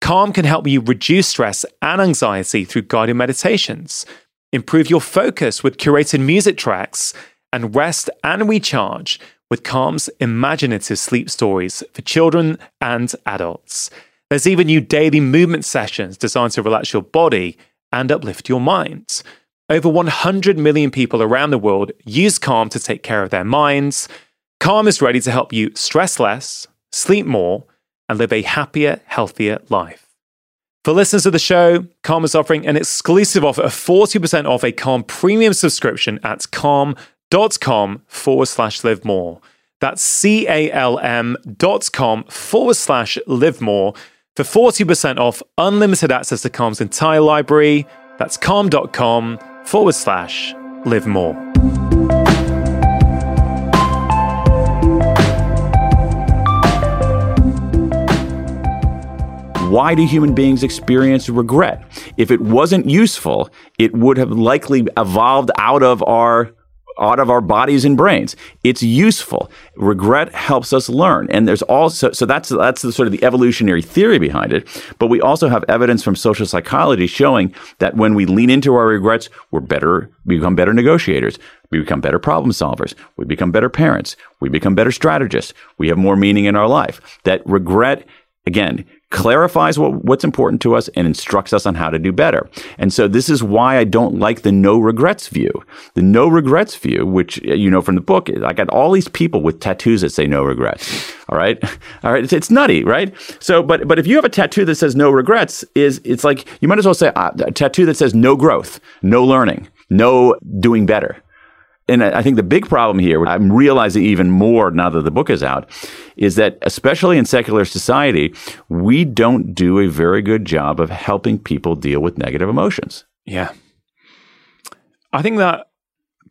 Calm can help you reduce stress and anxiety through guided meditations, improve your focus with curated music tracks, and rest and recharge with Calm's imaginative sleep stories for children and adults. There's even new daily movement sessions designed to relax your body and uplift your mind. Over 100 million people around the world use Calm to take care of their minds. Calm is ready to help you stress less, sleep more, and live a happier, healthier life. For listeners of the show, Calm is offering an exclusive offer of 40% off a Calm premium subscription at calm.com forward slash live more. That's C A L M dot com forward slash live more for 40% off unlimited access to Calm's entire library. That's calm.com forward slash live more. Why do human beings experience regret? If it wasn't useful, it would have likely evolved out of our out of our bodies and brains. It's useful. Regret helps us learn. And there's also so that's that's the sort of the evolutionary theory behind it. But we also have evidence from social psychology showing that when we lean into our regrets, we're better, we become better negotiators. We become better problem solvers. We become better parents. We become better strategists. We have more meaning in our life. That regret again clarifies what, what's important to us and instructs us on how to do better. And so this is why I don't like the no regrets view. The no regrets view, which you know from the book, I got all these people with tattoos that say no regrets. All right. All right. It's, it's nutty, right? So, but, but if you have a tattoo that says no regrets is, it's like, you might as well say uh, a tattoo that says no growth, no learning, no doing better and I think the big problem here, I'm realizing even more now that the book is out, is that especially in secular society, we don't do a very good job of helping people deal with negative emotions. Yeah. I think that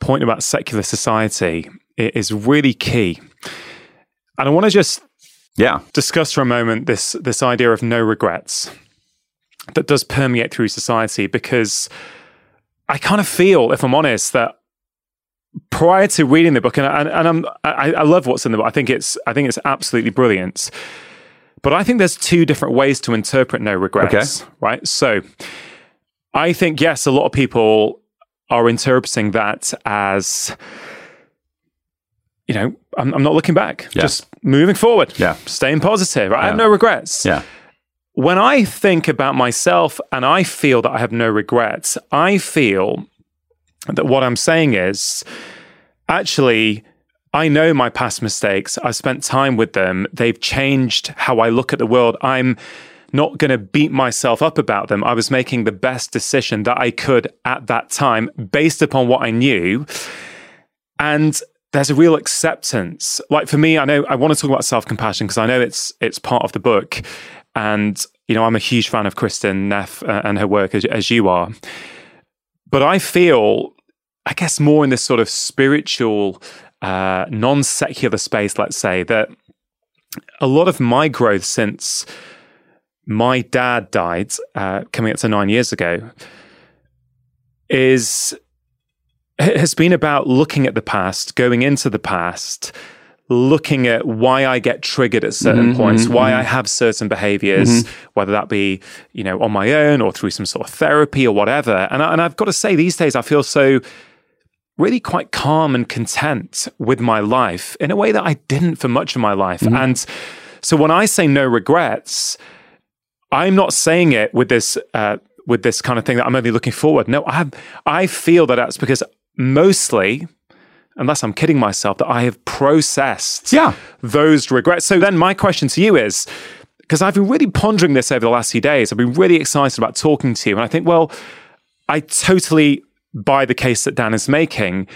point about secular society is really key. And I want to just yeah. discuss for a moment this this idea of no regrets. that does permeate through society because I kind of feel, if I'm honest, that prior to reading the book, and, and, and I'm, I, I love what's in the book. I think it's I think it's absolutely brilliant. But I think there's two different ways to interpret no regrets. Okay. Right. So I think yes, a lot of people are interpreting that as you know, I'm, I'm not looking back, Yeah. just moving forward, Yeah. staying positive. I have no regrets Yeah. when I think about myself and I feel that I have no regrets, I feel that what I'm saying is actually, I know my past mistakes. I've spent time with them. They've changed how I look at the world. I'm not going to beat myself up about them. I was making the best decision that I could at that time based upon what I knew. And there's a real acceptance. Like for me, I know I want to talk about self-compassion because I know it's it's part of the book. And you know, I'm a huge fan of Kristin Neff uh, and her work as, as you are. But I feel, I guess, more in this sort of spiritual, uh, non-secular space. Let's say that a lot of my growth since my dad died, uh, coming up to nine years ago, is has been about looking at the past, going into the past, looking at why I get triggered at certain Mhm, points, mhm, why mhm. I have certain behaviors, whether that be, you know, on my own or through some sort of therapy or whatever. And, I, and I've got to say, these days I feel so really quite calm and content with my life in a way that I didn't for much of my life. And so when I say no regrets, I'm not saying it with this uh, with this kind of thing that I'm only looking forward. No, I have, I feel that that's because mostly, unless I'm kidding myself, that I have processed Yeah. those regrets. So then my question to you is because I've been really pondering this over the last few days. I've been really excited about talking to you, and I think, well, I totally buy the case that Dan is making.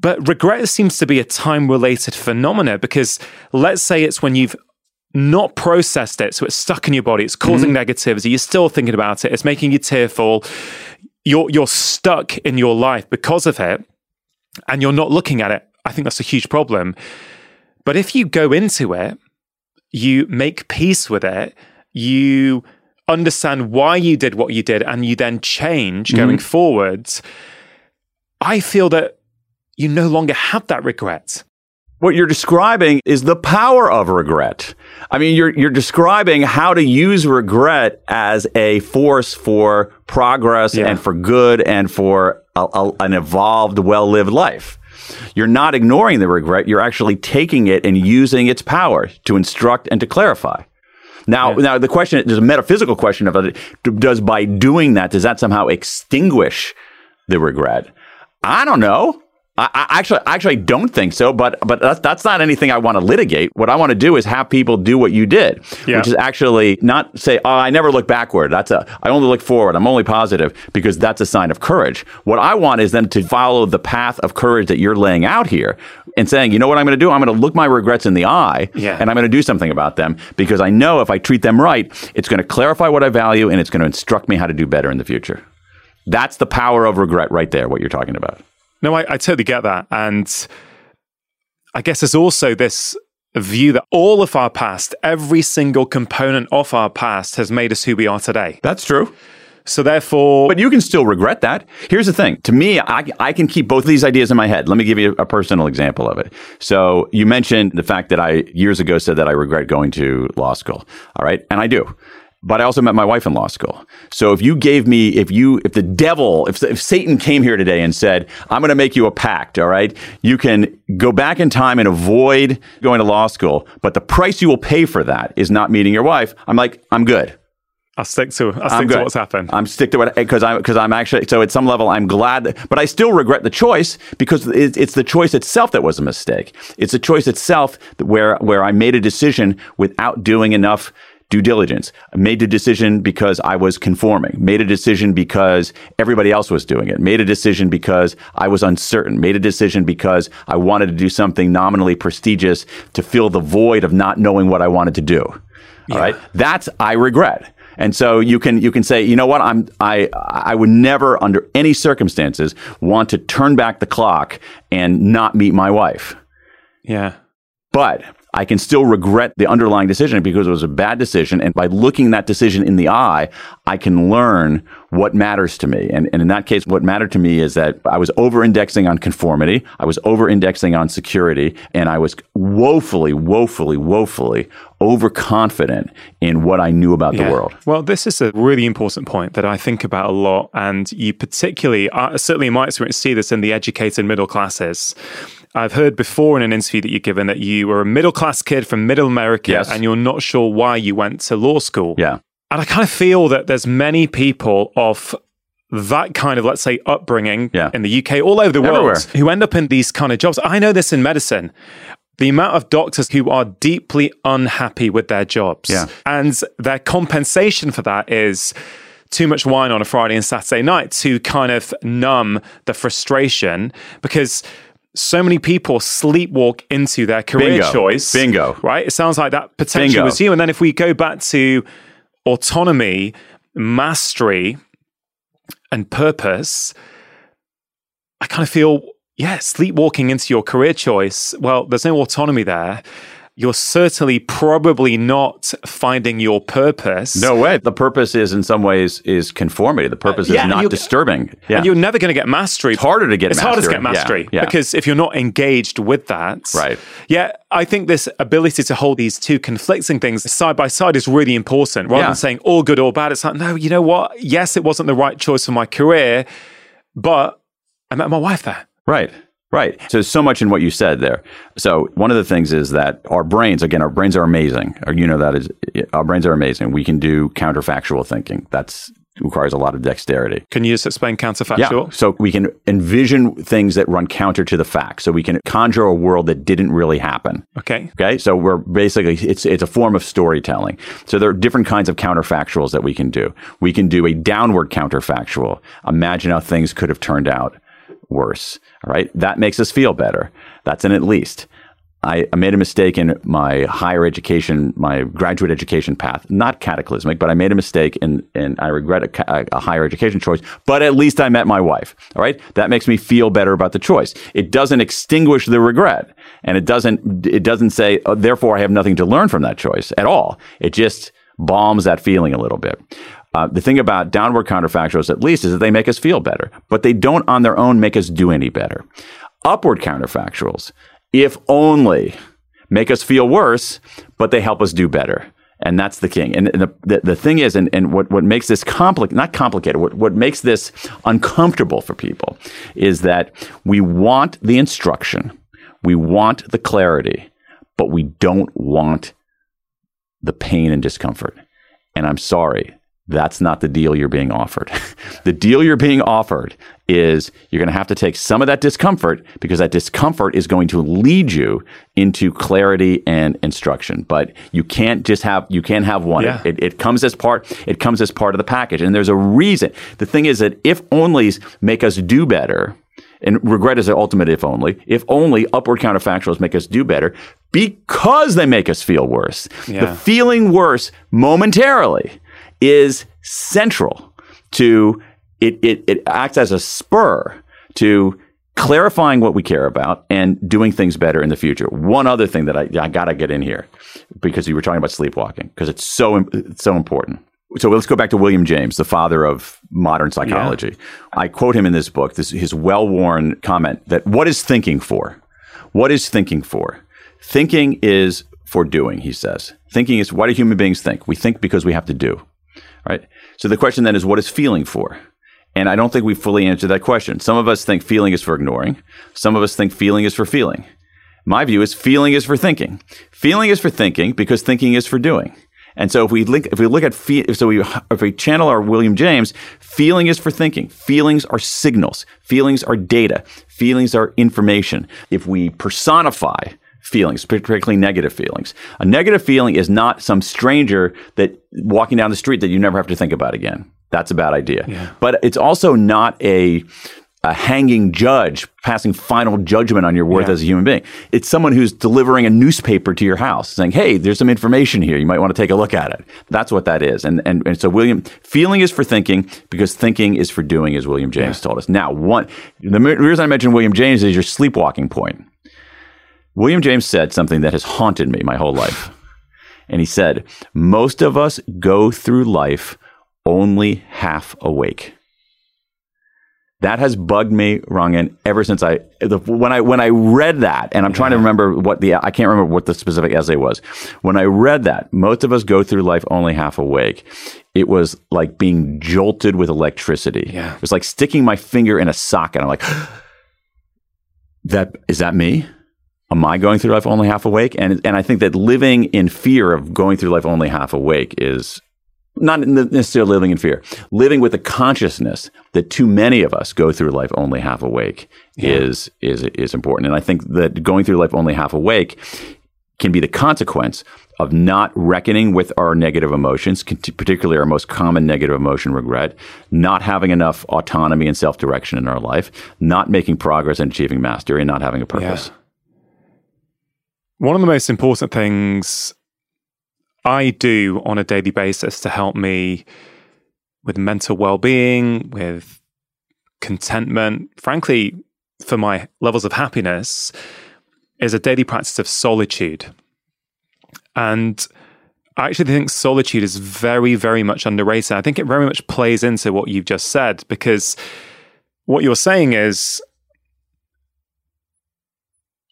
But regret seems to be a time related phenomena because let's say it's when you've not processed it, so it's stuck in your body, it's causing mm-hmm. negativity, you're still thinking about it, it's making you tearful, you're you're stuck in your life because of it, and you're not looking at it. I think that's a huge problem. But if you go into it, you make peace with it, you understand why you did what you did, and you then change mm-hmm. going forwards, I feel that you no longer have that regret. What you're describing is the power of regret. I mean, you're you're describing how to use regret as a force for progress Yeah. and for good and for a, a- an evolved, well-lived life. You're not ignoring the regret. You're actually taking it and using its power to instruct and to clarify. Now, now the question there's a metaphysical question of uh, it. Does by doing that does that somehow extinguish the regret? I don't know. I, I actually, actually don't think so. But but that's, that's not anything I want to litigate. What I want to do is have people do what you did, Yeah. which is actually not say, "Oh, I never look backward." That's a I only look forward. I'm only positive because that's a sign of courage. What I want is then to follow the path of courage that you're laying out here and saying, "You know what I'm going to do? I'm going to look my regrets in the eye, Yeah. and I'm going to do something about them because I know if I treat them right, it's going to clarify what I value and it's going to instruct me how to do better in the future." That's the power of regret, right there. What you're talking about. No, I, I totally get that. And I guess there's also this view that all of our past, every single component of our past has made us who we are today. That's true. So therefore, But you can still regret that. Here's the thing. To me, I, I can keep both of these ideas in my head. Let me give you a personal example of it. So you mentioned the fact that I years ago said that I regret going to law school. All right. And I do. But I also met my wife in law school. So if you gave me, if you, if the devil, if, if Satan came here today and said, I'm going to make you a pact, all right, you can go back in time and avoid going to law school, but the price you will pay for that is not meeting your wife. I'm like, I'm good. I'll stick to I'll I'm stick to what's happened. I'm stick to it because I'm because I'm actually so at some level I'm glad, that, but I still regret the choice because it, it's the choice itself that was a mistake. It's the choice itself that where where I made a decision without doing enough due diligence. I made the decision because I was conforming. Made a decision because everybody else was doing it. Made a decision because I was uncertain. Made a decision because I wanted to do something nominally prestigious to fill the void of not knowing what I wanted to do. All right, that's I regret. And so you can you can say, you know what, I'm I I would never under any circumstances want to turn back the clock and not meet my wife. yeah. But I can still regret the underlying decision because it was a bad decision. And by looking that decision in the eye, I can learn what matters to me. And, and in that case, what mattered to me is that I was over indexing on conformity. I was over indexing on security. And I was woefully, woefully, woefully overconfident in what I knew about yeah. the world. Well, this is a really important point that I think about a lot. And you particularly, uh, certainly in my experience, see this in the educated middle classes I've heard before in an interview that you've given that you were a middle class kid from middle America yes. and you're not sure why you went to law school. Yeah. And I kind of feel that there's many people of that kind of, let's say, upbringing yeah. in the UK, all over the Everywhere. world, who end up in these kind of jobs. I know this in medicine. The amount of doctors who are deeply unhappy with their jobs. Yeah. And their compensation for that is too much wine on a Friday and Saturday night to kind of numb the frustration because so many people sleepwalk into their career Bingo. choice. Bingo. Right? It sounds like that potentially Bingo. was you. And then if we go back to autonomy, mastery, and purpose, I kind of feel, yeah, sleepwalking into your career choice. Well, there's no autonomy there you're certainly probably not finding your purpose. No way. The purpose is in some ways is conformity. The purpose uh, yeah, is not disturbing. Yeah. And you're never going to get mastery. It's harder to get it's mastery. harder to get mastery yeah. because if you're not engaged with that. Right. Yeah, I think this ability to hold these two conflicting things side by side is really important. Rather than saying all good or bad, it's like, no, you know what? Yes, it wasn't the right choice for my career, but I met my wife there. Right. Right. So so much in what you said there. So one of the things is that our brains, again, our brains are amazing. Or you know that is our brains are amazing. We can do counterfactual thinking. That's requires a lot of dexterity. Can you just explain counterfactual? Yeah. So we can envision things that run counter to the facts. So we can conjure a world that didn't really happen. Okay. Okay. So we're basically it's it's a form of storytelling. So there are different kinds of counterfactuals that we can do. We can do a downward counterfactual. Imagine how things could have turned out worse. All right. That makes us feel better. That's an at least. I, made a mistake in my higher education, my graduate education path. Not cataclysmic, but I made a mistake and, and I regret a, a, higher education choice. But at least I met my wife. All right. That makes me feel better about the choice. It doesn't extinguish the regret. And it doesn't, it doesn't say, oh, therefore I have nothing to learn from that choice at all. It just bombs that feeling a little bit. Uh, the thing about downward counterfactuals, at least, is that they make us feel better, but they don't on their own make us do any better. Upward counterfactuals, if only, make us feel worse, but they help us do better. And that's the king. And the, the, the thing is, and, and what, what makes this complicated, not complicated, what, what makes this uncomfortable for people is that we want the instruction, we want the clarity, but we don't want the pain and discomfort. And I'm sorry, that's not the deal you're being offered. the deal you're being offered is you're going to have to take some of that discomfort because that discomfort is going to lead you into clarity and instruction. But you can't just have you can't have one. Yeah. It, it, comes as part it comes as part of the package. And there's a reason. The thing is that if onlys make us do better, and regret is the ultimate if only. If only upward counterfactuals make us do better because they make us feel worse. Yeah. The feeling worse momentarily is central to it, it, it acts as a spur to clarifying what we care about and doing things better in the future. One other thing that I, I got to get in here because you were talking about sleepwalking because it's so it's so important. So let's go back to William James, the father of modern psychology. Yeah. I quote him in this book, this his well-worn comment that what is thinking for? What is thinking for? Thinking is for doing, he says. Thinking is why do human beings think? We think because we have to do right? So the question then is, what is feeling for? And I don't think we fully answered that question. Some of us think feeling is for ignoring. Some of us think feeling is for feeling. My view is feeling is for thinking. Feeling is for thinking because thinking is for doing. And so if we link, if we look at fe- so we if we channel our William James, feeling is for thinking. Feelings are signals. Feelings are data. Feelings are information. If we personify feelings, particularly negative feelings. A negative feeling is not some stranger that walking down the street that you never have to think about again. That's a bad idea. Yeah. But it's also not a a hanging judge passing final judgment on your worth yeah. as a human being. It's someone who's delivering a newspaper to your house saying, Hey, there's some information here. You might want to take a look at it. That's what that is. And, and, and so William, feeling is for thinking because thinking is for doing, as William James yeah. told us. Now, one, the reason I mentioned William James is your sleepwalking point William James said something that has haunted me my whole life. and he said, Most of us go through life only half awake. That has bugged me, Rangan, ever since I the, when I when I read that, and I'm trying to remember what the I can't remember what the specific essay was. When I read that, most of us go through life only half awake. It was like being jolted with electricity. Yeah. It was like sticking my finger in a socket. I'm like, that is that me? Am I going through life only half awake? And and I think that living in fear of going through life only half awake is not necessarily living in fear, living with the consciousness that too many of us go through life only half awake yeah. is is is important. And I think that going through life only half awake can be the consequence of not reckoning with our negative emotions, particularly our most common negative emotion, regret, not having enough autonomy and self direction in our life, not making progress and achieving mastery, and not having a purpose. Yeah. One of the most important things I do on a daily basis to help me with mental well being, with contentment, frankly, for my levels of happiness, is a daily practice of solitude. And I actually think solitude is very, very much underrated. I think it very much plays into what you've just said because what you're saying is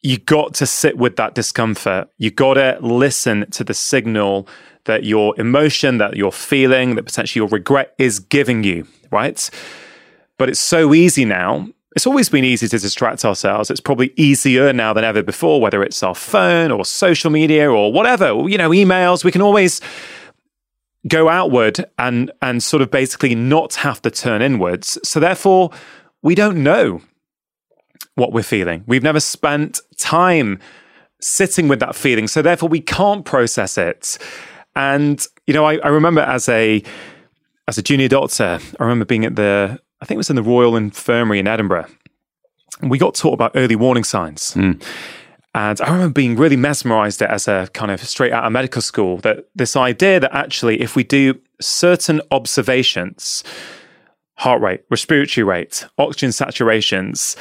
you got to sit with that discomfort. You got to listen to the signal that your emotion, that your feeling, that potentially your regret is giving you, right? But it's so easy now. It's always been easy to distract ourselves. It's probably easier now than ever before, whether it's our phone or social media or whatever, you know, emails. We can always go outward and and sort of basically not have to turn inwards. So therefore, we don't know what we're feeling. We've never spent time sitting with that feeling. So therefore we can't process it. And, you know, I, I remember as a as a junior doctor, I remember being at the I think it was in the Royal Infirmary in Edinburgh. And we got taught about early warning signs. Mm. And I remember being really mesmerized as a kind of straight out of medical school that this idea that actually, if we do certain observations, heart rate, respiratory rate, oxygen saturations,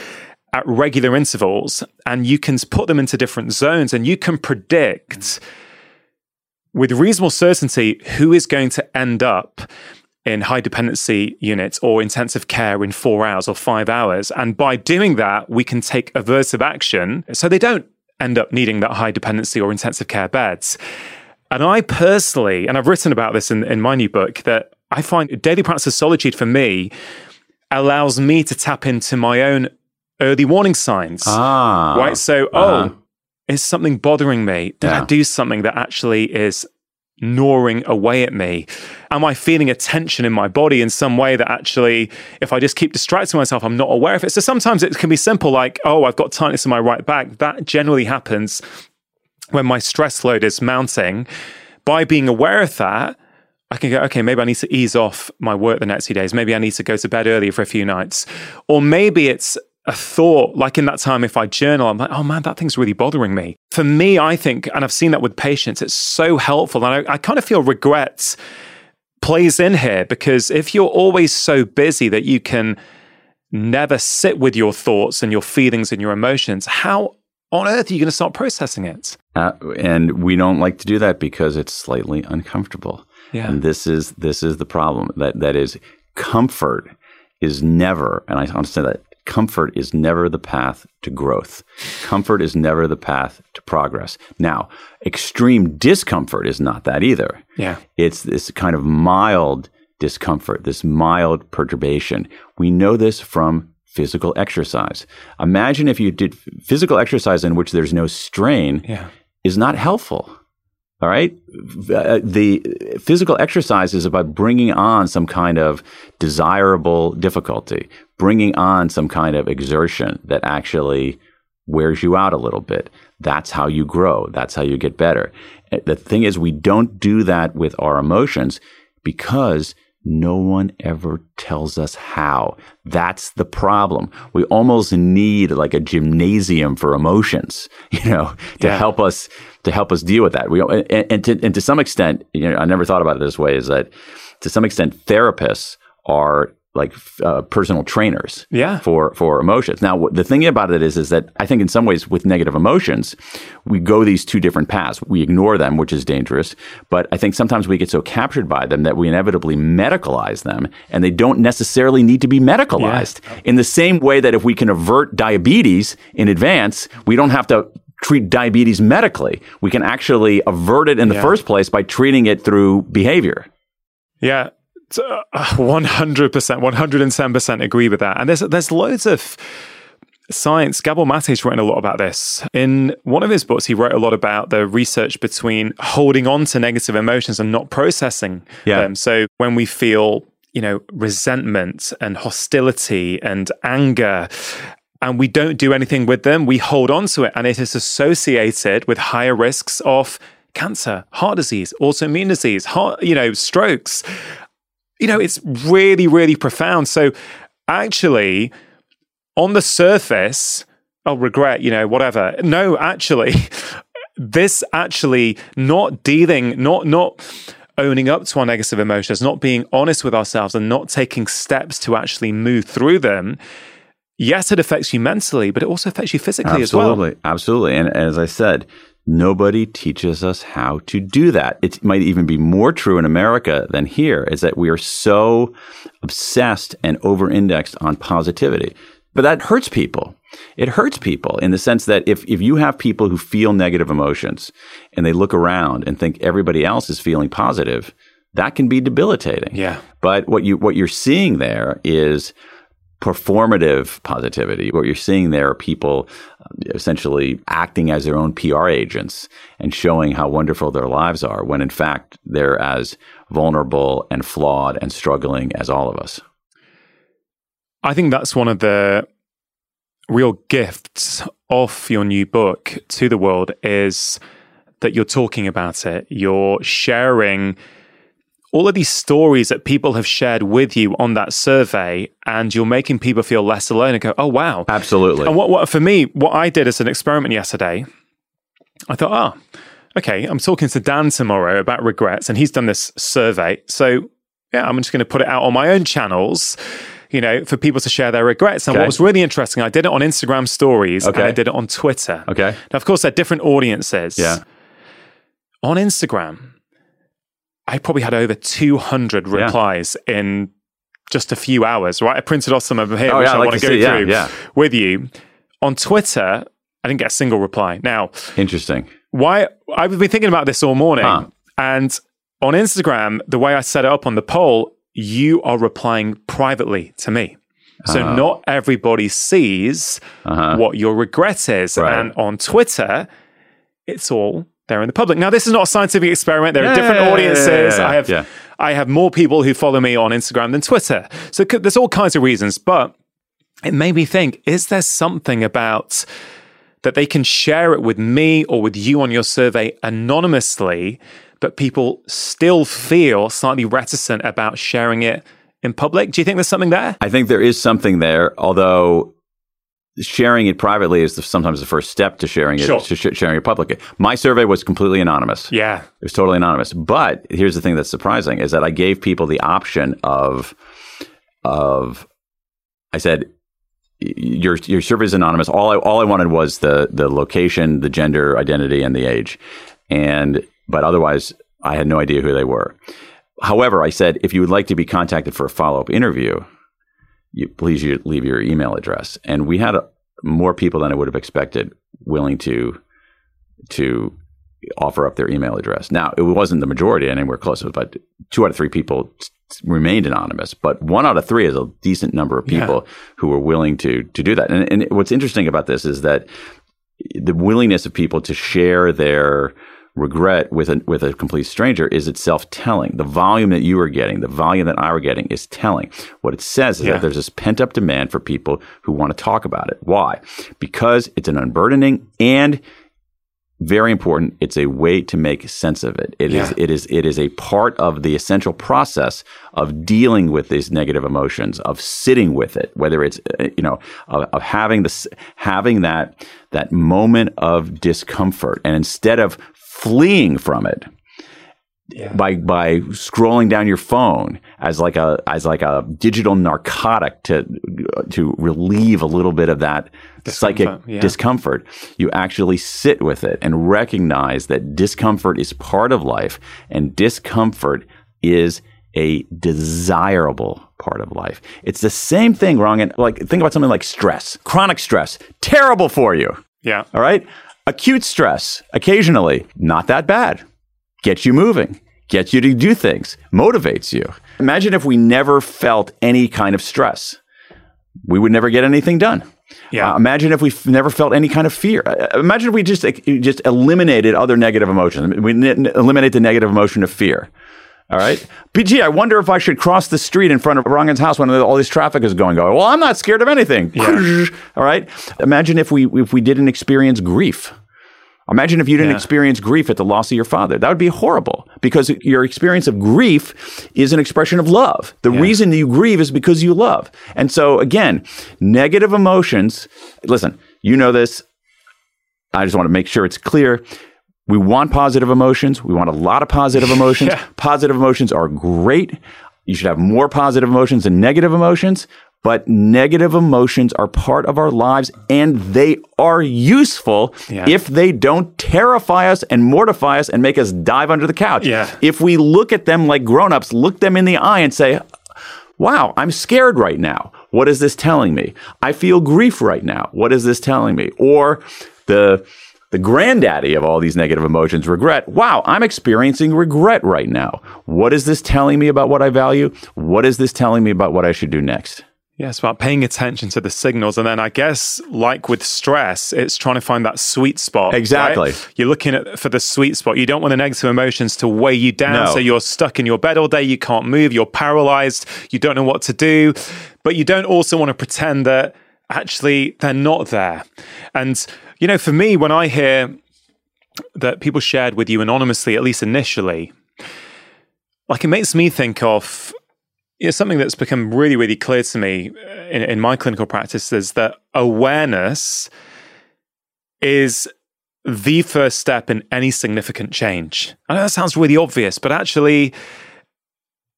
at regular intervals and you can put them into different zones and you can predict with reasonable certainty who is going to end up in high dependency units or intensive care in four hours or five hours. And by doing that, we can take aversive action so they don't end up needing that high dependency or intensive care beds. And I personally, and I've written about this in, in my new book, that I find daily practice of solitude for me allows me to tap into my own early warning signs. Ah. Right. So, uh-huh. oh, is something bothering me? Did yeah. I do something that actually is gnawing away at me? Am I feeling a tension in my body in some way that actually, if I just keep distracting myself, I'm not aware of it? So sometimes it can be simple, like, oh, I've got tightness in my right back. That generally happens when my stress load is mounting. By being aware of that, I can go, okay, maybe I need to ease off my work the next few days. Maybe I need to go to bed earlier for a few nights. Or maybe it's a thought, like in that time, if I journal, I'm like, oh man, that thing's really bothering me. For me, I think, and I've seen that with patients, it's so helpful. And I, I kind of feel regret plays in here because if you're always so busy that you can never sit with your thoughts and your feelings and your emotions, how on earth are you going to start processing it? Uh, and we don't like to do that because it's slightly uncomfortable. Yeah. And this is this is the problem. That that is comfort is never, and I understand that comfort is never the path to growth. Comfort is never the path to progress. Now, extreme discomfort is not that either. Yeah. It's this kind of mild discomfort, this mild perturbation. We know this from physical exercise. Imagine if you did physical exercise in which there's no strain yeah. is not helpful. All right. Uh, the physical exercise is about bringing on some kind of desirable difficulty, bringing on some kind of exertion that actually wears you out a little bit. That's how you grow. That's how you get better. Uh, the thing is, we don't do that with our emotions because no one ever tells us how. That's the problem. We almost need like a gymnasium for emotions, you know, to yeah. help us to help us deal with that. We and, and to and to some extent, you know, I never thought about it this way. Is that to some extent therapists are like uh, personal trainers Yeah. for for emotions. Now, the thing about it is, is that I think in some ways with negative emotions, we go these two different paths. We ignore them, which is dangerous. But I think sometimes we get so captured by them that we inevitably medicalize them, and they don't necessarily need to be medicalized. In the same way that if we can avert diabetes in advance, we don't have to treat diabetes medically. We can actually avert it in the Yeah. first place by treating it through behavior. Yeah, uh, one hundred percent, one hundred and ten percent agree with that. And there's there's loads of science. Gabor Mate's written a lot about this. In one of his books, he wrote a lot about the research between holding on to negative emotions and not processing Yeah. them. So when we feel, you know, resentment and hostility and anger. And we don't do anything with them, we hold on to it, and it is associated with higher risks of cancer, heart disease, autoimmune disease, heart, you know, strokes. You know, it's really, really profound. So actually, on the surface, oh, regret, you know, whatever. No, actually, this actually not dealing, not not owning up to our negative emotions, not being honest with ourselves, and not taking steps to actually move through them. Yes, it affects you mentally, but it also affects you physically as well. Absolutely, absolutely. And as I said, nobody teaches us how to do that. It might even be more true in America than here. Is that we are so obsessed and over-indexed on positivity, but that hurts people. It hurts people in the sense that if if you have people who feel negative emotions and they look around and think everybody else is feeling positive, that can be debilitating. Yeah. But what you what you're seeing there is performative positivity. What you're seeing there are people uh, essentially acting as their own PR agents and showing how wonderful their lives are when in fact they're as vulnerable and flawed and struggling as all of us. I think that's one of the real gifts of your new book to the world is that you're talking about it. You're sharing all of these stories that people have shared with you on that survey, and you're making people feel less alone and go, oh, wow. Absolutely. And what, what for me, what I did as an experiment yesterday, I thought, oh, okay, I'm talking to Dan tomorrow about regrets, and he's done this survey. So, yeah, I'm just going to put it out on my own channels, you know, for people to share their regrets. And Okay. what was really interesting, I did it on Instagram stories and Okay. I did it on Twitter. okay. Now, of course, they're different audiences. Yeah. On Instagram, I probably had over 200 Yeah. replies in just a few hours, right? I printed off some of them here, Oh, which yeah, I'd like want to go see. Through yeah. with you. On Twitter, I didn't get a single reply. Now, Interesting. why I've been thinking about this all morning, Huh. and on Instagram, the way I set it up on the poll, you are replying privately to me. So Oh. not everybody sees Uh-huh. what your regret is. Right. And on Twitter, it's all there in the public. Now, this is not a scientific experiment. There are Yeah, different yeah, yeah, audiences. yeah, yeah, I have yeah. I have more people who follow me on Instagram than Twitter. So c- there's all kinds of reasons, but it made me think, is there something about that they can share it with me or with you on your survey anonymously, but people still feel slightly reticent about sharing it in public? Do you think there's something there? I think there is something there, although sharing it privately is the, sometimes the first step to sharing it Sure. to sh- sharing it publicly. My survey was completely anonymous. Yeah. It was totally anonymous. But here's the thing that's surprising is that I gave people the option of of I said your your survey is anonymous. All I all I wanted was the the location, the gender identity, and the age. And but otherwise I had no idea who they were. However, I said if you would like to be contacted for a follow up interview, you, please you leave your email address. And we had a, more people than I would have expected willing to to offer up their email address. Now, it wasn't the majority anywhere close, but two out of three people remained anonymous. But one out of three is a decent number of people who were willing to to do that. And, and what's interesting about this is that the willingness of people to share their regret with a with a complete stranger is itself telling. The volume that you are getting, the volume that I were getting is telling. What it says is Yeah. that there's this pent up demand for people who want to talk about it. Why? Because it's an unburdening and very important. It's a way to make sense of it. It is. Yeah. It is. It is a part of the essential process of dealing with these negative emotions, of sitting with it. Whether it's uh, you know of, of having this having that that moment of discomfort, and instead of fleeing from it, by by scrolling down your phone as like a as like a digital narcotic to to relieve a little bit of that psychic Discomfort, yeah. discomfort you actually sit with it and recognize that discomfort is part of life and discomfort is a desirable part of life it's the same thing wrong and like think about something like stress chronic stress terrible for you Yeah. all right. Acute stress, occasionally, not that bad. Gets you moving, gets you to do things, motivates you. Imagine if we never felt any kind of stress. We would never get anything done. Yeah. Uh, imagine if we f- never felt any kind of fear. Uh, imagine if we just just eliminated other negative emotions. We n- eliminate the negative emotion of fear. All right. BG, I wonder if I should cross the street in front of Rangan's house when all this traffic is going. Go. Well, I'm not scared of anything. all right. Imagine if we if we didn't experience grief. Imagine if you didn't Yeah. experience grief at the loss of your father. That would be horrible because your experience of grief is an expression of love. The reason you grieve is because you love. And so, again, negative emotions, listen, you know this. I just want to make sure it's clear. We want positive emotions. We want a lot of positive emotions. Yeah. Positive emotions are great. You should have more positive emotions than negative emotions, but negative emotions are part of our lives and they are useful Yeah. if they don't terrify us and mortify us and make us dive under the couch. Yeah. If we look at them like grown-ups, look them in the eye and say, wow, I'm scared right now. What is this telling me? I feel grief right now. What is this telling me? Or the the granddaddy of all these negative emotions, regret. Wow, I'm experiencing regret right now. What is this telling me about what I value? What is this telling me about what I should do next? Yeah, it's about paying attention to the signals. And then I guess, like with stress, it's trying to find that sweet spot. right? Exactly. You're looking at for the sweet spot. You don't want the negative emotions to weigh you down. No. So you're stuck in your bed all day. You can't move. You're paralyzed. You don't know what to do. But you don't also want to pretend that actually they're not there. And, you know, for me, when I hear that people shared with you anonymously, at least initially, like it makes me think of you know, something that's become really, really clear to me uh, in, in my clinical practice is that awareness is the first step in any significant change. I know that sounds really obvious, but actually,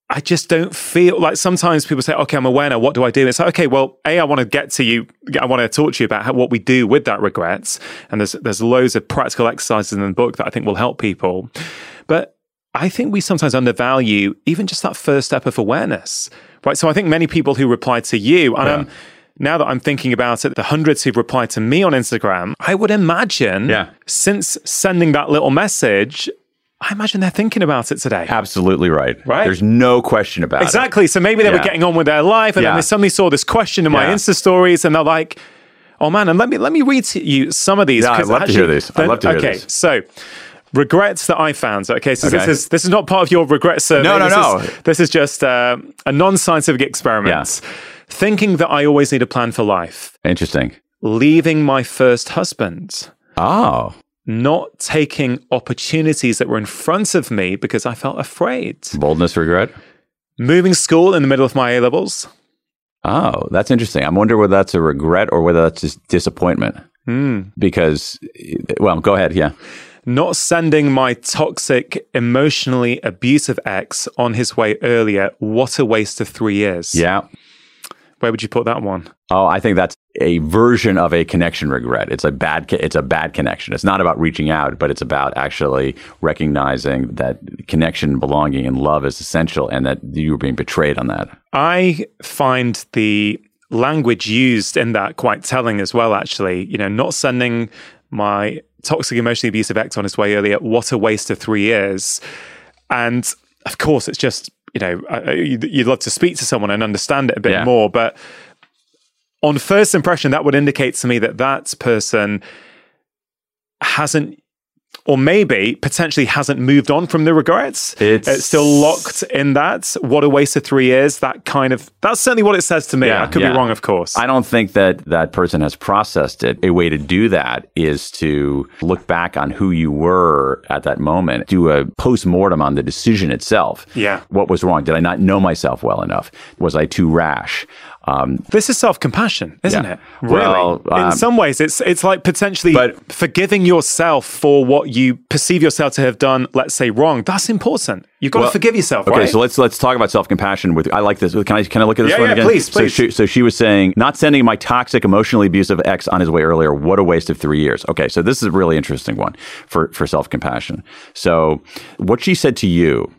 I just don't feel like sometimes people say, okay, I'm aware now. What do I do? It's like, okay, well, A, I want to get to you. I want to talk to you about how, what we do with that regrets. And there's, there's loads of practical exercises in the book that I think will help people. But I think we sometimes undervalue even just that first step of awareness, right? So I think many people who reply to you, and um, now that I'm thinking about it, the hundreds who've replied to me on Instagram, I would imagine Yeah. since sending that little message, I imagine they're thinking about it today. Absolutely right. Right? There's no question about it. Exactly. So maybe they were getting on with their life, and Yeah. then they suddenly saw this question in my Insta stories, and they're like, "Oh man!" And let me let me read to you some of these. Yeah, I'd love to hear these. I'd love to hear these. okay, so regrets that I found. Okay, so this is this is not part of your regret survey. No, no, this no. Is, this is just uh, a non-scientific experiment. Thinking that I always need a plan for life. Interesting. Leaving my first husband. Oh, Not taking opportunities that were in front of me because I felt afraid. boldness, regret. Moving school in the middle of my A levels. Oh, that's interesting. I wonder whether that's a regret or whether that's just disappointment. Hmm. Because, well, go ahead. Yeah. not sending my toxic, emotionally abusive ex on his way earlier. What a waste of three years. Yeah. Where would you put that one? Oh, I think that's a version of a connection regret. It's a bad. It's a bad connection. It's not about reaching out, but it's about actually recognizing that connection, belonging, and love is essential, and that you were being betrayed on that. I find the language used in that quite telling as well, actually. You know, not sending my toxic, emotionally abusive ex on his way earlier. What a waste of three years. And of course, it's just, you know, you'd you'd love to speak to someone and understand it a bit Yeah. more. But on first impression, that would indicate to me that that person hasn't, or maybe potentially hasn't moved on from the regrets. It's- still locked in that. What a waste of three years. That kind of, that's certainly what it says to me. Yeah, I could yeah. be wrong, of course. I don't think that that person has processed it. A way to do that is to look back on who you were at that moment, do a post mortem on the decision itself. Yeah. What was wrong? Did I not know myself well enough? Was I too rash? Um, this is self compassion, isn't Yeah. it? Really? Well, um, in some ways, it's it's like potentially But- forgiving yourself for what you perceive yourself to have done. Let's say wrong. That's important. You've got Well, to forgive yourself, Okay, right? so let's let's talk about self compassion. With I like this. Can I can I look at this Yeah, one yeah, again? please, So please. she, so she was saying, not sending my toxic, emotionally abusive ex on his way earlier. What a waste of three years. Okay, so this is a really interesting one for for self compassion. So what she said to you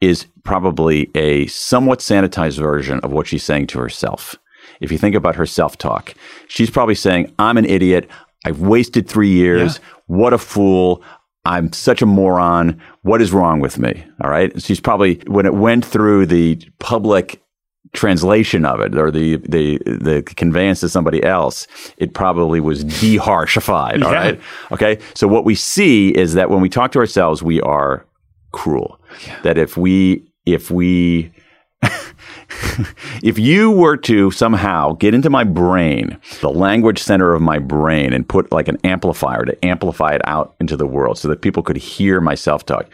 is probably a somewhat sanitized version of what she's saying to herself. If you think about her self talk, she's probably saying, "I'm an idiot. I've wasted three years. What a fool." I'm such a moron. What is wrong with me? All right. She's probably, when it went through the public translation of it or the, the, the conveyance to somebody else, it probably was de-harshified. All Yeah. right. Okay. So what we see is that when we talk to ourselves, we are cruel. That if we, if we, if you were to somehow get into my brain, the language center of my brain, and put like an amplifier to amplify it out into the world so that people could hear myself talk,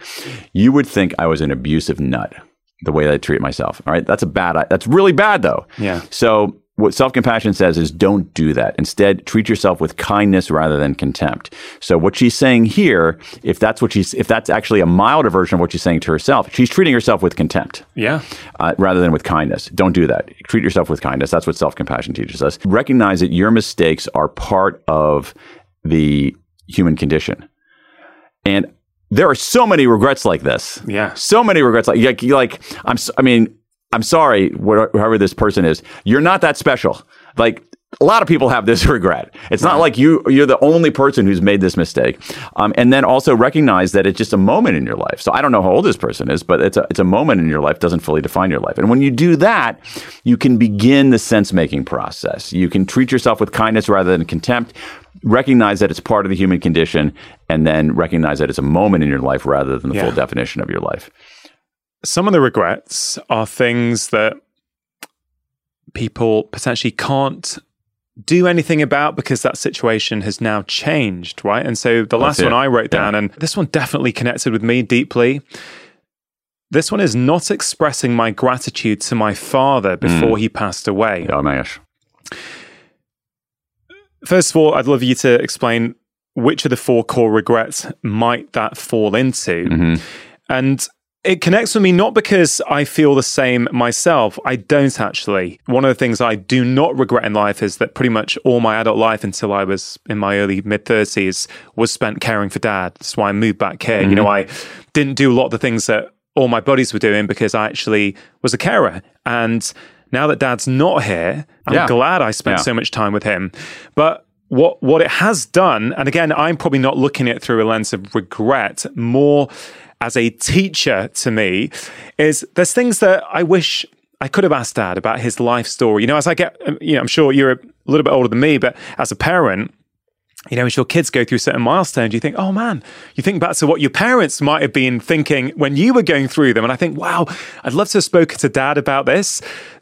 you would think I was an abusive nut the way that I treat myself. All right. That's a bad, that's really bad though. Yeah. So what self compassion says is don't do that. Instead, treat yourself with kindness rather than contempt. So what she's saying here, if that's what she's, if that's actually a milder version of what she's saying to herself, she's treating herself with contempt yeah. uh, rather than with kindness. Don't do that. Treat yourself with kindness. That's what self compassion teaches us. Recognize that your mistakes are part of the human condition. And there are so many regrets like this. Yeah. So many regrets. Like, like, like I'm, I mean, I'm sorry, wh- whoever this person is, you're not that special. Like, a lot of people have this regret. It's not like you you're the only person who's made this mistake. Um, and then also recognize that it's just a moment in your life. So I don't know how old this person is, but it's a it's a moment in your life doesn't fully define your life. And when you do that, you can begin the sense making process. You can treat yourself with kindness rather than contempt. Recognize that it's part of the human condition, and then recognize that it's a moment in your life rather than the Yeah. full definition of your life. Some of the regrets are things that people potentially can't do anything about because that situation has now changed, right? And so the last one. I wrote Yeah. down, and this one definitely connected with me deeply. This one is not expressing my gratitude to my father before he passed away. Oh my gosh. First of all, I'd love you to explain which of the four core regrets might that fall into. Mhm. And it connects with me not because I feel the same myself. I don't actually. One of the things I do not regret in life is that pretty much all my adult life until I was in my early mid 30s was spent caring for dad. That's why I moved back here. You know, mm-hmm. I didn't do a lot of the things that all my buddies were doing because I actually was a carer. And now that dad's not here, I'm Yeah. glad I spent Yeah. so much time with him. But what what it has done, and again, I'm probably not looking at it through a lens of regret, more as a teacher to me, is there's things that I wish I could have asked dad about his life story. You know, as I get, um, you know, I'm sure you're a little bit older than me, but as a parent, you know, as your kids go through certain milestones, you think, oh man, you think back to what your parents might have been thinking when you were going through them. And I think, wow, I'd love to have spoken to dad about this.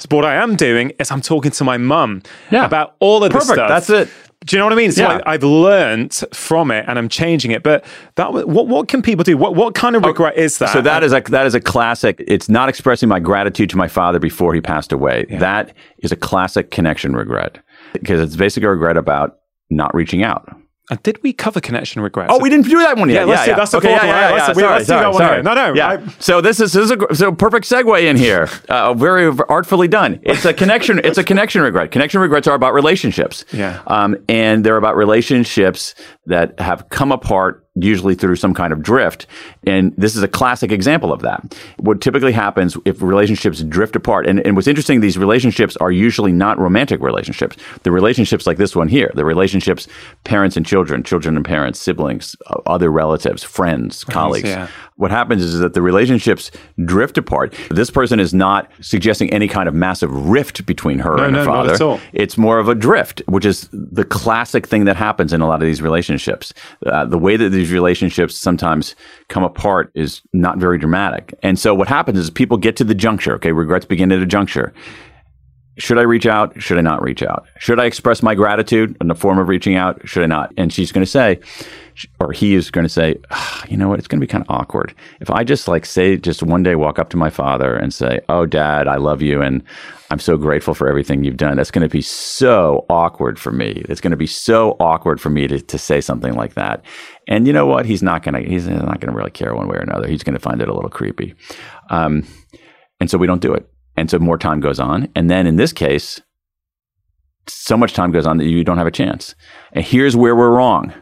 But what I am doing is I'm talking to my mum Yeah. about all of this stuff. That's it. Do you know what I mean? So Yeah. I, I've learned from it and I'm changing it. But that what what can people do? What what kind of oh, regret is that? Oh, So that is a that is a classic. It's not expressing my gratitude to my father before he passed away. That is a classic connection regret because it's basically a regret about not reaching out. And did we cover connection regrets? Oh, we didn't do that one yet. Yeah, let's do- that's the okay, fourth yeah, one. yeah, Let's- yeah, sorry, let's do that one sorry. No, no, Yeah. I- so this is, this is a so perfect segue in here. Uh, very artfully done. It's a connection. It's a connection regret. Connection regrets are about relationships. Yeah. Um, and they're about relationships that have come apart usually through some kind of drift. And this is a classic example of that. What typically happens if relationships drift apart, and, and what's interesting, these relationships are usually not romantic relationships. The relationships like this one here, the relationships parents and children, children and parents, siblings, uh, other relatives, friends, colleagues. yeah. What happens is that the relationships drift apart. This person is not suggesting any kind of massive rift between her and no, her father. It's more of a drift, which is the classic thing that happens in a lot of these relationships. Uh, the way that these relationships sometimes come apart is not very dramatic. And so what happens is people get to the juncture, okay, regrets begin at a juncture. should I reach out? Should I not reach out? Should I express my gratitude in the form of reaching out? Should I not? And she's going to say, or he is going to say, "Ah, you know what? It's going to be kind of awkward if I just like say, just one day walk up to my father and say, "Oh, Dad, I love you, and I'm so grateful for everything you've done." That's going to be so awkward for me. It's going to be so awkward for me to, to say something like that. And you know what? He's not going to. He's not going to really care one way or another. He's going to find it a little creepy. Um, and so we don't do it. And so more time goes on. And then in this case, so much time goes on that you don't have a chance. And here's where we're wrong.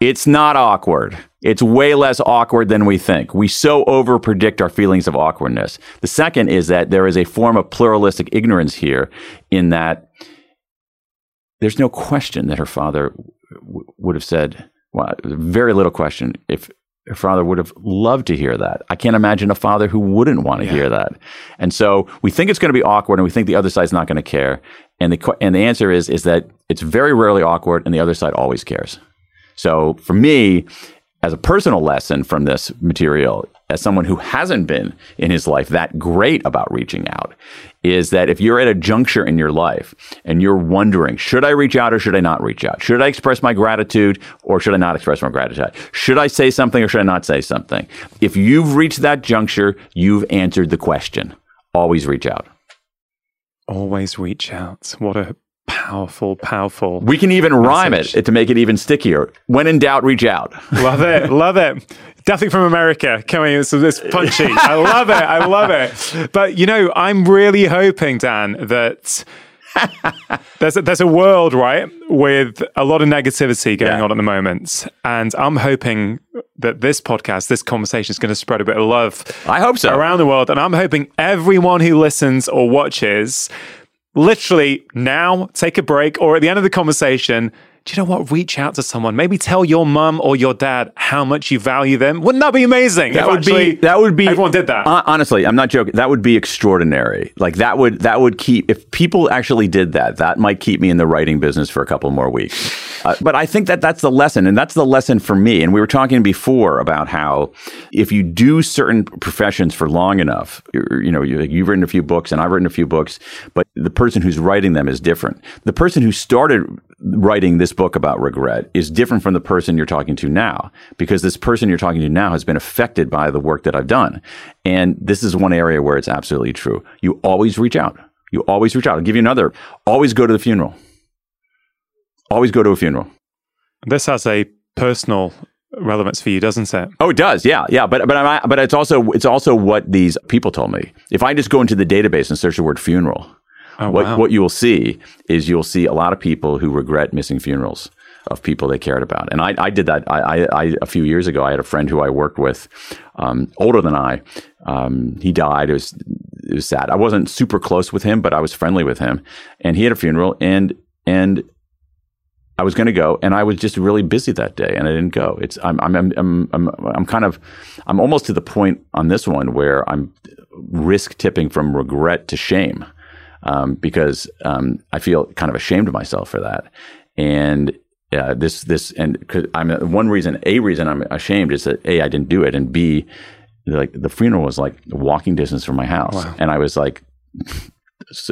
It's not awkward. It's way less awkward than we think. We so over predict our feelings of awkwardness. The second is that there is a form of pluralistic ignorance here in that there's no question that her father w- would have said, well, very little question if her father would have loved to hear that. I can't imagine a father who wouldn't want to Yeah. hear that. And so we think it's going to be awkward and we think the other side's not going to care. And the, and the answer is, is that it's very rarely awkward and the other side always cares. So for me, as a personal lesson from this material, as someone who hasn't been in his life that great about reaching out, is that if you're at a juncture in your life and you're wondering, should I reach out or should I not reach out? Should I express my gratitude or should I not express my gratitude? Should I say something or should I not say something? If you've reached that juncture, you've answered the question. Always reach out. Always reach out. What a powerful, powerful. We can even rhyme Message. it to make it even stickier. When in doubt, reach out. love it. Love it. Definitely from America. Coming in. so this punchy. I love it. I love it. But you know, I'm really hoping, Dan, that there's a, there's a world right with a lot of negativity going Yeah. on at the moment, and I'm hoping that this podcast, this conversation, is going to spread a bit of love I hope so. around the world. And I'm hoping everyone who listens or watches, literally now, take a break or at the end of the conversation, do you know what? Reach out to someone. Maybe tell your mum or your dad how much you value them. Wouldn't that be amazing? That would actually be that would be everyone did that. Honestly, I'm not joking. That would be extraordinary. Like that would that would keep if people actually did that. That might keep me in the writing business for a couple more weeks. Uh, but I think that that's the lesson, and that's the lesson for me. And we were talking before about how if you do certain professions for long enough, you know, you, you've written a few books, and I've written a few books, but the person who's writing them is different. The person who started writing this book about regret is different from the person you're talking to now because this person you're talking to now has been affected by the work that I've done. And this is one area where it's absolutely true. You always reach out. You always reach out. I'll give you another. Always go to the funeral. Always go to a funeral. this has a personal relevance for you, doesn't it? Oh, it does. Yeah, yeah. But but I'm, but it's also it's also what these people told me. If I just go into the database and search the word funeral, Oh, what wow. what you will see is you'll see a lot of people who regret missing funerals of people they cared about. And I, I did that. I, I, I a few years ago, I had a friend who I worked with, um, older than I. Um, he died. It was it was sad. I wasn't super close with him, but I was friendly with him. And he had a funeral, and and I was going to go, and I was just really busy that day, and I didn't go. It's I'm I'm I'm I'm I'm, kind of I'm almost to the point on this one where I'm risk tipping from regret to shame um, because um, I feel kind of ashamed of myself for that, and. Uh, this this and cause I'm one reason a reason I'm ashamed is that a I didn't do it and b like the funeral was like walking distance from my house and I was like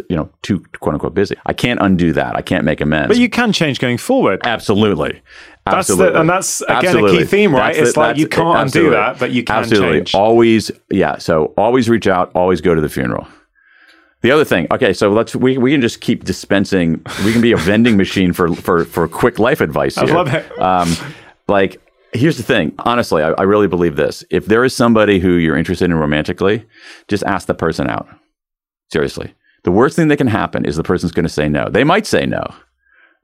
you know too quote unquote busy I can't undo that I can't make amends But you can change going forward. Absolutely. That's the- Absolutely. and that's, again, a key theme, right? That's It's like you can't undo that, but you can Absolutely. change. Always, yeah. So always reach out, always go to the funeral. The other thing, okay, so let's we, we can just keep dispensing. We can be a vending machine for for for quick life advice. I love it. Um, like, here's the thing. Honestly, I, I really believe this. If there is somebody who you're interested in romantically, just ask the person out. Seriously, the worst thing that can happen is the person's going to say no. They might say no.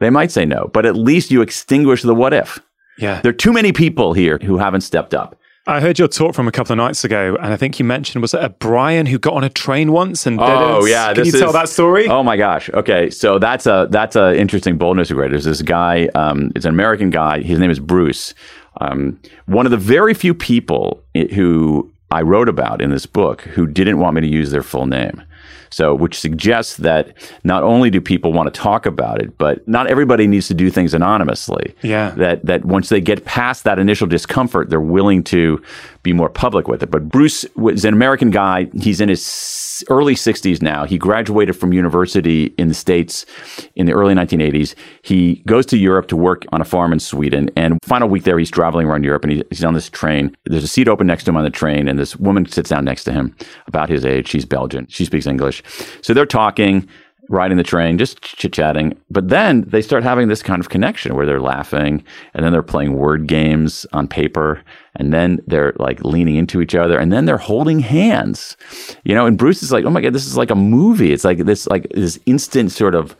They might say no, but at least you extinguish the what if. Yeah. There are too many people here who haven't stepped up. I heard your talk from a couple of nights ago, and I think you mentioned was it a Brian who got on a train once and did Oh yeah, Can you this tell that story? Oh my gosh. Okay, so that's a that's a interesting boldness regret. There's this guy. Um, it's an American guy. His name is Bruce. Um, one of the very few people who I wrote about in this book who didn't want me to use their full name. So, which suggests that not only do people want to talk about it, but not everybody needs to do things anonymously. Yeah. That that once they get past that initial discomfort, they're willing to be more public with it. But Bruce was an American guy. He's in his early 60s now. He graduated from university in the States in the early 1980s. He goes to Europe to work on a farm in Sweden. And final week there, he's traveling around Europe and he's on this train. There's a seat open next to him on the train, and this woman sits down next to him about his age. She's Belgian. She speaks English. So they're talking riding the train, just chit chatting. But then they start having this kind of connection where they're laughing and then they're playing word games on paper and then they're like leaning into each other and then they're holding hands, you know. And Bruce is like, oh my God, this is like a movie. It's like this, like this instant sort of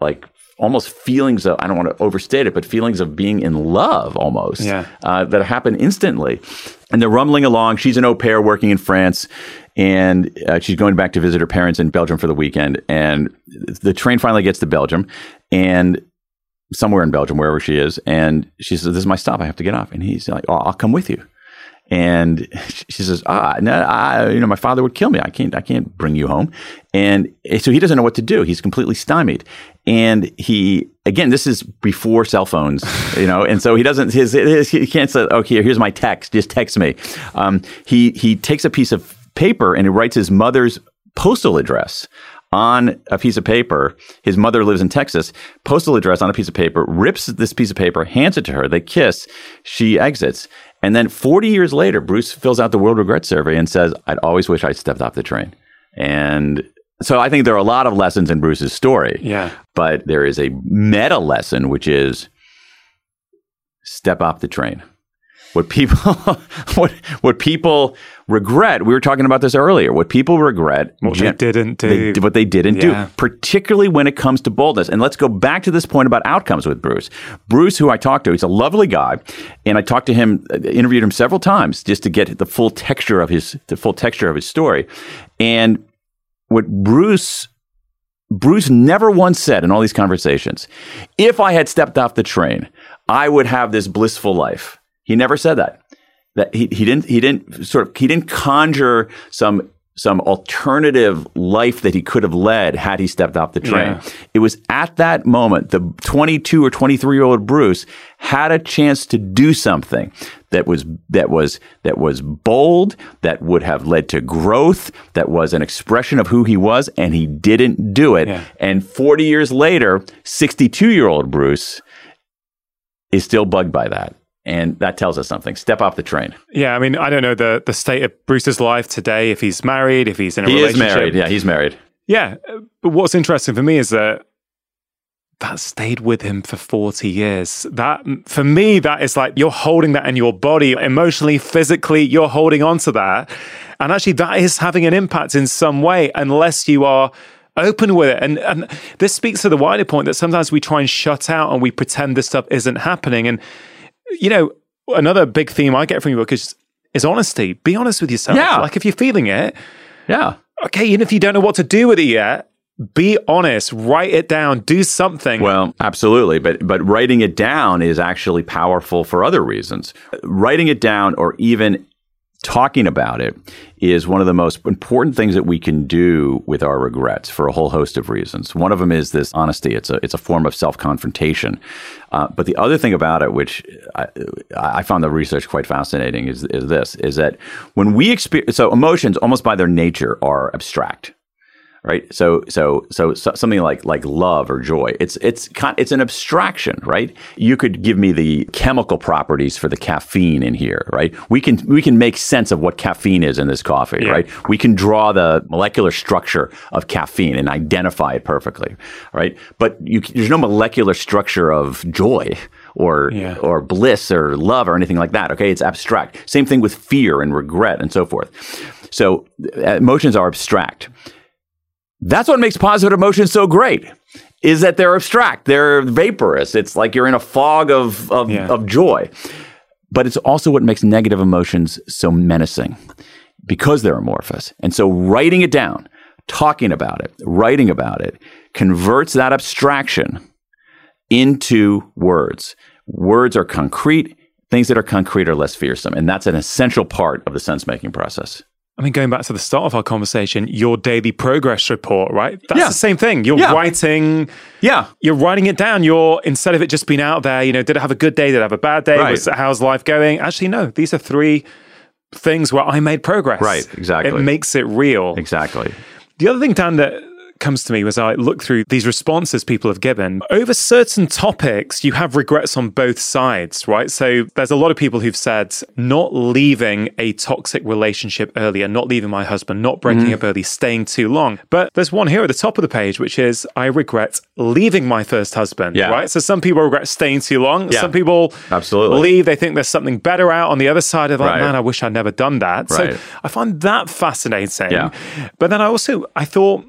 like almost feelings of I don't want to overstate it, but feelings of being in love almost yeah. uh, that happen instantly. And they're rumbling along. She's an au pair working in France, and uh, she's going back to visit her parents in Belgium for the weekend. And the train finally gets to Belgium, and somewhere in Belgium, wherever she is, and she says, "This is my stop. I have to get off." And he's like, "Oh, I'll come with you." And she says, "Ah, no, I, you know, my father would kill me. I can't, I can't bring you home." And so he doesn't know what to do. He's completely stymied. And he, again, this is before cell phones, you know, and so he doesn't, his, his he can't say, okay, here's my text, just text me. Um, he, he takes a piece of paper and he writes his mother's postal address on a piece of paper. His mother lives in Texas. Postal address on a piece of paper, rips this piece of paper, hands it to her. They kiss. She exits. And then 40 years later, Bruce fills out the World Regret Survey and says, I'd always wish I'd stepped off the train. And so I think there are a lot of lessons in Bruce's story. Yeah. But there is a meta lesson, which is step off the train. What people what what people regret, we were talking about this earlier. What people regret what gen- they didn't do. They, what they didn't yeah. do, particularly when it comes to boldness. And let's go back to this point about outcomes with Bruce. Bruce, who I talked to, he's a lovely guy, and I talked to him, uh, interviewed him several times just to get the full texture of his the full texture of his story. And what Bruce Bruce never once said in all these conversations, if I had stepped off the train, I would have this blissful life. He never said that. That he, he didn't he didn't sort of he didn't conjure some some alternative life that he could have led had he stepped off the train. Yeah. It was at that moment the 22 or 23 year old Bruce had a chance to do something that was that was that was bold, that would have led to growth, that was an expression of who he was, and he didn't do it. Yeah. And 40 years later, 62 year old Bruce is still bugged by that and that tells us something. Step off the train. Yeah, I mean, I don't know the the state of Bruce's life today. If he's married, if he's in a he relationship, is married. Yeah, he's married. Yeah, but what's interesting for me is that that stayed with him for 40 years. That for me, that is like you're holding that in your body, emotionally, physically, you're holding on to that. And actually, that is having an impact in some way, unless you are open with it. And, and this speaks to the wider point that sometimes we try and shut out and we pretend this stuff isn't happening. And you know, another big theme I get from your book is is honesty. Be honest with yourself. Yeah. Like if you're feeling it, yeah. Okay, even if you don't know what to do with it yet, be honest, write it down, do something. Well, absolutely, but but writing it down is actually powerful for other reasons. Writing it down or even talking about it is one of the most important things that we can do with our regrets for a whole host of reasons. One of them is this honesty. It's a it's a form of self confrontation. Uh, but the other thing about it, which I, I, found the research quite fascinating, is is this: is that when we experience so emotions, almost by their nature, are abstract right? So, so, so, so, something like like love or joy. It's it's it's an abstraction, right? You could give me the chemical properties for the caffeine in here, right? We can we can make sense of what caffeine is in this coffee, yeah. right? We can draw the molecular structure of caffeine and identify it perfectly, right? But you, there's no molecular structure of joy or yeah. or bliss or love or anything like that. Okay, it's abstract. Same thing with fear and regret and so forth. So uh, emotions are abstract. That's what makes positive emotions so great. Is that they're abstract, they're vaporous. It's like you're in a fog of of, yeah. of joy. But it's also what makes negative emotions so menacing because they're amorphous. And so writing it down, talking about it, writing about it converts that abstraction into words. Words are concrete. Things that are concrete are less fearsome. And that's an essential part of the sense making process. I mean, going back to the start of our conversation, your daily progress report, right? That's yeah. the same thing. You're yeah. writing, yeah, you're writing it down. You're instead of it just being out there, you know, did it have a good day? Did I have a bad day? Right. Was, how's life going? Actually, no. These are three things where I made progress. Right, exactly. It makes it real. Exactly. The other thing, Dan, that comes to me was I look through these responses people have given. Over certain topics, you have regrets on both sides, right? So there's a lot of people who've said not leaving a toxic relationship earlier, not leaving my husband, not breaking Mm-hmm. up early, staying too long. But there's one here at the top of the page, which is I regret leaving my first husband, Yeah. right? So some people regret staying too long. Yeah. Some people Absolutely. leave. They think there's something better out on the other side of like, Right. man, I wish I'd never done that. Right. So I find that fascinating. Yeah. But then I also, I thought,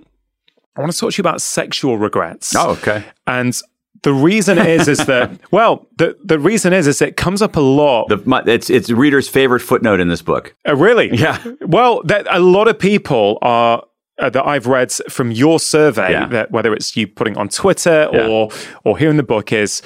I want to talk to you about sexual regrets. Oh, okay. And the reason is, is that, well, the, the reason is, is it comes up a lot. The, my, it's it's the reader's favorite footnote in this book. Uh, really? Yeah. Well, that a lot of people are. Uh, that I've read from your survey, Yeah. that whether it's you putting on Twitter Yeah. or or here in the book is,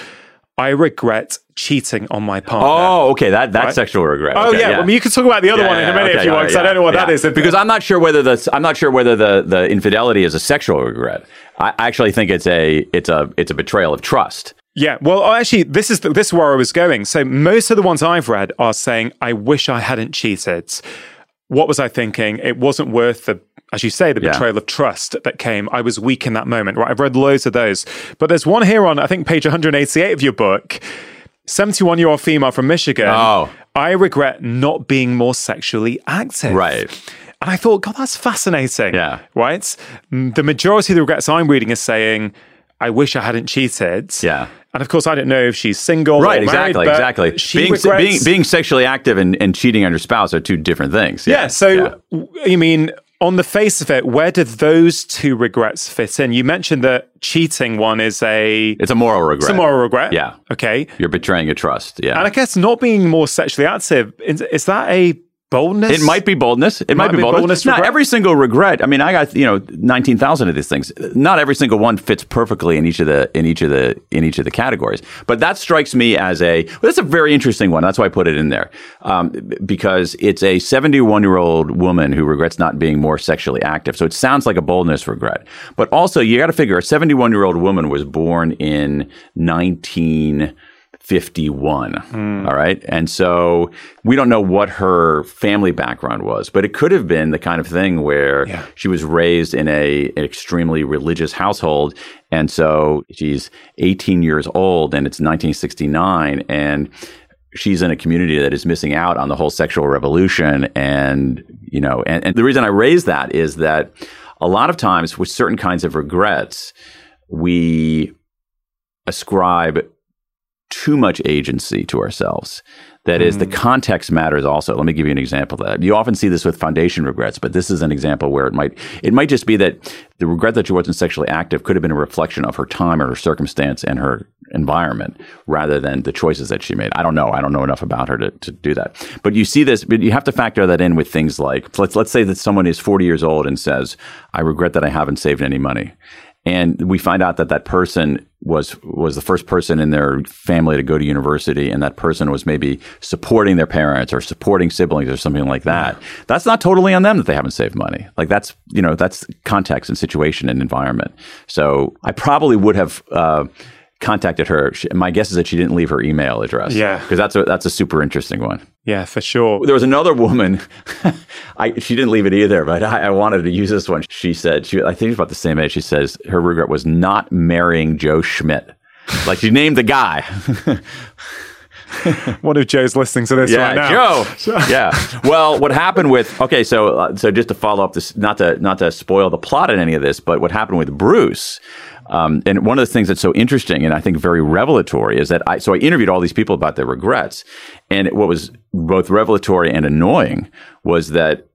I regret cheating on my partner. Oh, okay. That that's Right. sexual regret. Oh Okay, yeah. I mean, you can talk about the other Yeah, one in a minute okay, if you want, because I don't know what that yeah. is. Because I'm not sure whether the I'm not sure whether the the infidelity is a sexual regret. I actually think it's a it's a it's a betrayal of trust. Yeah, well, actually, this is the, this is where I was going. So most of the ones I've read are saying, "I wish I hadn't cheated." What was I thinking? It wasn't worth the, as you say, the Yeah. betrayal of trust that came. I was weak in that moment. Right? I've read loads of those, but there's one here on I think page 188 of your book. 71 year old female from Michigan. Oh. I regret not being more sexually active. Right. And I thought, God, that's fascinating. Yeah. Right? Mm, The majority of the regrets I'm reading is saying, I wish I hadn't cheated. Yeah. And of course, I don't know if she's single. Right, or married, exactly, exactly. She Being, regrets, being being sexually active and, and cheating on your spouse are two different things. yeah. So, w- you mean, on the face of it, where do those two regrets fit in? You mentioned that cheating one is a, it's a moral regret. it's a moral regret. Yeah. Okay. You're betraying a trust. Yeah. And I guess not being more sexually active, is, is that a boldness? It might be boldness. It, might, might be boldness. boldness, Not regret. every single regret. I mean, I got you know nineteen thousand of these things. Not every single one fits perfectly in each of the in each of the in each of the categories. But that strikes me as a well, that's a very interesting one. That's why I put it in there um, because it's a seventy one year old woman who regrets not being more sexually active. So it sounds like a boldness regret. But also, you got to figure a seventy one year old woman was born in nineteen. 51. Hmm. All right. And so we don't know what her family background was, but it could have been the kind of thing where Yeah. she was raised in a an extremely religious household. And so she's 18 years old and it's 1969 and she's in a community that is missing out on the whole sexual revolution. And, you know, and, and the reason I raise that is that a lot of times with certain kinds of regrets, we ascribe too much agency to ourselves. That is, the mm. context matters also. Let me give you an example of that. You often see this with foundation regrets, but this is an example where it might it might just be that the regret that she wasn't sexually active could have been a reflection of her time or her circumstance and her environment rather than the choices that she made. I don't know. I don't know enough about her to, to do that. But you see this, but you have to factor that in with things like let's let's say that someone is 40 years old and says, I regret that I haven't saved any money and we find out that that person was was the first person in their family to go to university and that person was maybe supporting their parents or supporting siblings or something like that. That's not totally on them that they haven't saved money. Like that's you know that's context and situation and environment. So i probably would have uh, contacted her She- my guess is that she didn't leave her email address Yeah. because that's a that's a super interesting one Yeah, for sure. there was another woman. I, she didn't leave it either, but I, I wanted to use this one. She said, she, I think she's about the same age. She says her regret was not marrying Joe Schmidt. Like she named the guy. What if Joe's listening to this yeah, right now? Joe. yeah. Well, what happened with? Okay, so uh, so just to follow up this, not to not to spoil the plot in any of this, but what happened with Bruce. Um, and one of the things that's so interesting and I think very revelatory is that I so I interviewed all these people about their regrets, and what was both revelatory and annoying was that